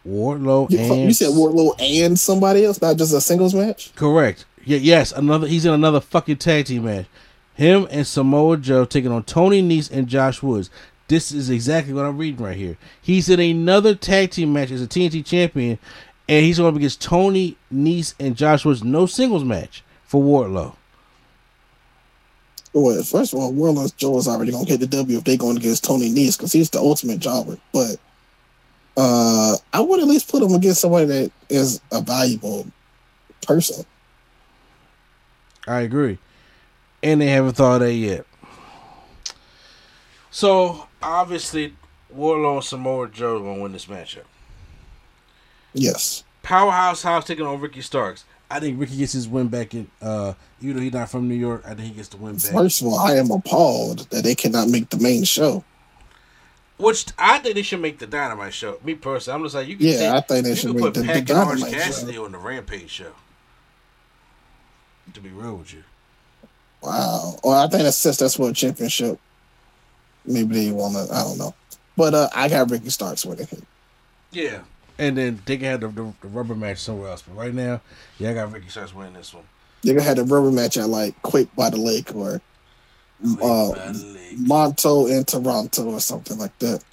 Wardlow you, and you said Wardlow and somebody else, not just a singles match. Correct. Yeah, yes, another he's in another fucking tag team match. Him and Samoa Joe taking on Tony Nese and Josh Woods. This is exactly what I'm reading right here. He's in another tag team match as a TNT champion, and he's going up against Tony Nese and Joshua's No singles match for Wardlow. Well, first of all, Wardlow Joe is already gonna get the W if they going against Tony Nese because he's the ultimate jobber. But uh I would at least put him against somebody that is a valuable person. I agree. And they haven't thought of that yet. So, obviously, Wardlow and Samoa Joe to win this matchup. Yes. Powerhouse Hobbs taking on Ricky Starks. I think Ricky gets his win back in. Uh, even though he's not from New York, I think he gets the win back. First of all, I am appalled that they cannot make the main show. Which I think they should make the Dynamite show. Me personally, I'm just like you can. Yeah, take, I think they should make put the- the Pac and Orange Dynamite Cassidy show. on the Rampage show. To be real with you. Wow. Well, I think that's since that's for championship. Maybe they want to. I don't know. But uh, I got Ricky Starks winning. Yeah. And then they can have the, the, the rubber match somewhere else. But right now, yeah, I got Ricky Starks winning this one. They're gonna have the rubber match at like Quake by the Lake or uh, By the leg. Monto in Toronto or something like that.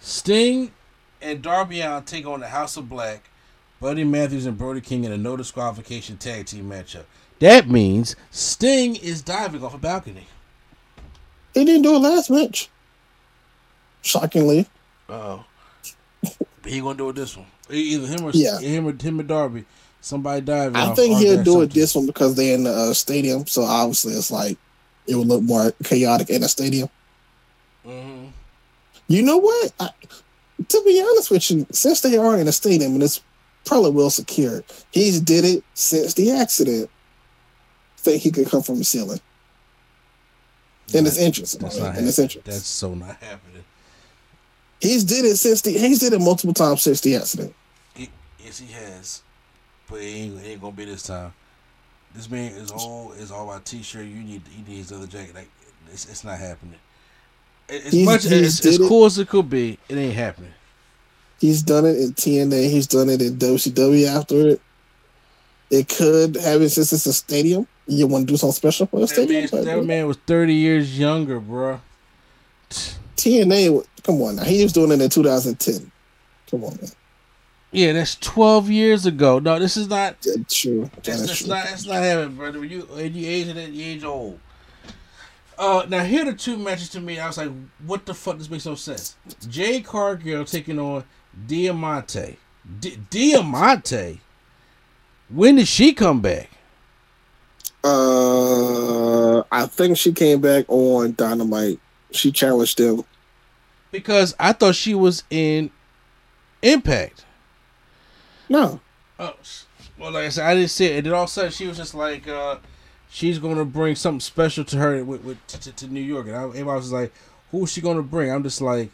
Sting and Darby Allin take on the House of Black, Buddy Matthews and Brody King in a no disqualification tag team matchup. That means Sting is diving off a balcony. He didn't do it last match. Shockingly. Oh. he gonna do it this one. Either him or Yeah. him or him or Darby. Somebody diving. I think he'll do it this one because they're in the uh, stadium. So obviously it's like it would look more chaotic in a stadium. Mhm. You know what? I, to be honest with you, since they are in a stadium and it's probably well secured, he's did it since the accident. Think he could come from the ceiling. In his interest. That's in not his interest. That's so not happening. He's did it since the he's did it multiple times since the accident. He, yes, he has, but it ain't, it ain't gonna be this time. This man is all is all about t-shirt. You need he needs the other jacket. Like it's, it's not happening. As He's- much he's as, as did it. cool as it could be, it ain't happening. He's done it in TNA. He's done it in WCW after it. It could happen since it's a stadium. You want to do something special for a That stadium? man, that man was thirty years younger, bruh. TNA, come on now. He was doing it in 2010. Come on, man. Yeah, that's twelve years ago. No, this is not. That's true. That That's, that's true. not. That's not happening, brother. When you when you age that you age old. Uh, now here are the two matches to me. I was like, what the fuck? This makes no sense. Jade Cargill taking on Diamante. D- Diamante. When did she come back? Uh, I think she came back on Dynamite. She challenged them. Because I thought she was in Impact. No, Oh, well, like I said, I didn't see it. And then all of a sudden, she was just like, uh, she's going to bring something special to her with, with to, to, to New York. And I, everybody was like, who's she going to bring? I'm just like,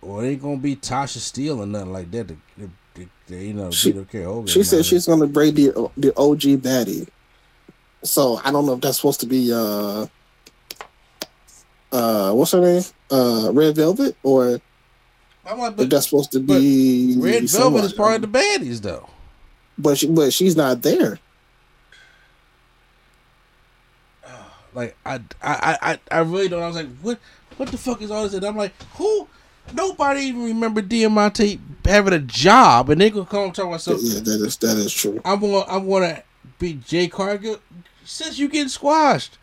well, it ain't going to be Tasha Steelz or nothing like that. To, to, to, to, you know, She- beat up Kiera Hogan. she said she's gonna bring the the OG baddie. So I don't know if that's supposed to be uh uh what's her name uh Red Velvet or like, if that's supposed to be Red Velvet is part of the baddies, though. but she, but she's not there. Like I, I, I, I really don't. I was like, what, what the fuck is all this? And I'm like, who? Nobody even remember Diamante having a job, and they gonna come and talk about something. yeah, that is that is true. I'm gonna, I'm gonna be Jade Cargill. Since you getting squashed,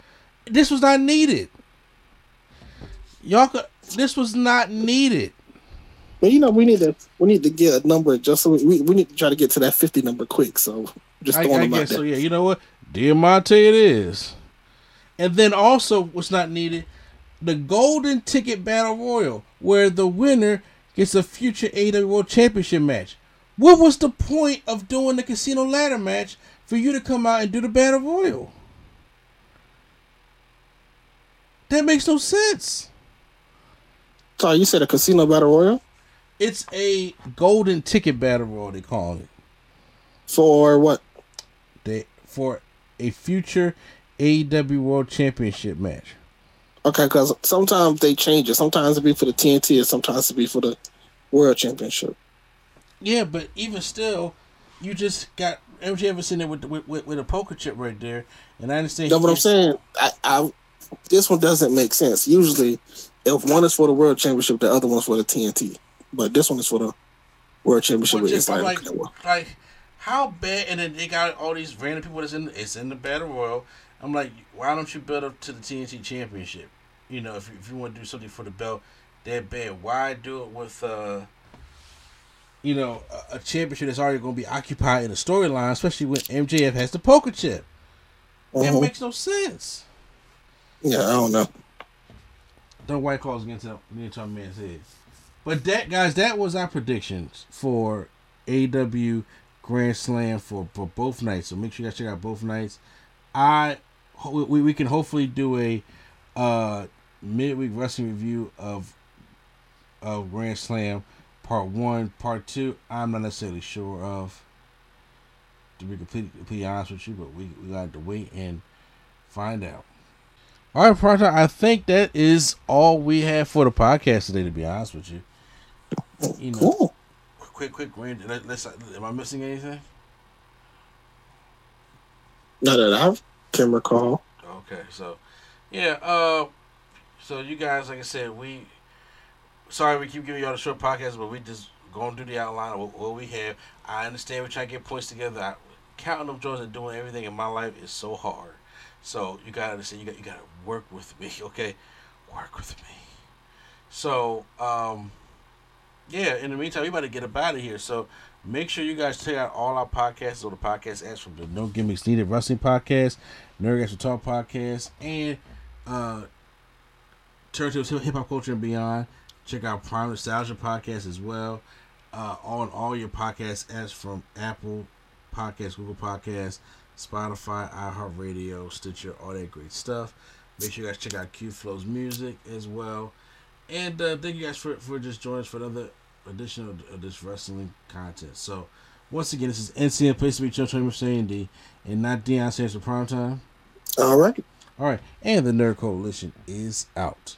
this was not needed. Y'all could. This was not needed. But you know we need to we need to get a number just so we, we need to try to get to that fifty number quick. So just throwing I them out guess there. so. Yeah, you know what? Diamante it is. And then also, what's not needed, the Golden Ticket Battle Royal, where the winner gets a future AW World Championship match. What was the point of doing the Casino Ladder match for you to come out and do the Battle Royal? That makes no sense. So you said a casino battle royal It's a Golden Ticket Battle Royal. They call it. for what? They for a future AEW World Championship match. Okay, because sometimes they change it. Sometimes it be for the TNT, and sometimes it be for the World Championship. Yeah, but even still, you just got MJF was sitting there with, with, with with a poker chip right there, and I understand. That's what I'm saying. I, I this one doesn't make sense. Usually, if one is for the World Championship, the other one's for the TNT. But this one is for the World Championship. Just, like, like, how bad? And then they got all these random people that's in it's in the battle royal. I'm like, why don't you build up to the TNT Championship? You know, if you, if you want to do something for the belt that bad, why do it with uh, you know, a, a championship that's already going to be occupied in a storyline, especially when MJF has the poker chip. That Mhm. makes no sense. yeah, I don't know. Don't white calls against the against our man's head. But that guys, that was our predictions for AW Grand Slam for, for both nights. So make sure you guys check out both nights. I we, we can hopefully do a uh midweek wrestling review of of Grand Slam part one, part two. I'm not necessarily sure of. to be completely, completely honest with you, but we we got to wait and find out. All right, partner. I think that is all we have for the podcast today. To be honest with you, you know, Cool. quick, quick, range. Let, let's. Am I missing anything? Not that I can recall. Okay, so yeah, uh, so you guys, like I said, we sorry we keep giving y'all the short podcast, but we just going through the outline of what, we have. I understand we're trying to get points together. I, counting them joints and doing everything in my life is so hard. So you gotta understand, you got you gotta work with me, okay? Work with me. So um, yeah. In the meantime, we about to get up out of here. So make sure you guys check out all our podcasts or the podcast apps from the No Gimmicks Needed Wrestling Podcast, Nerd Talk Podcast, and uh, Turntable Hip Hop Culture and Beyond. Check out Prime Nostalgia Podcast as well. Uh, on all your podcast apps from Apple Podcasts, Google Podcasts, Spotify, iHeartRadio, Stitcher, all that great stuff. Make sure you guys check out Q Flow's music as well. And uh, thank you guys for, for just joining us for another edition of, of this wrestling content. So, once again, this is NCM Place to be Joe D and not Deion Sanders for prime time. All right. All right, and the Nerd Coalition is out.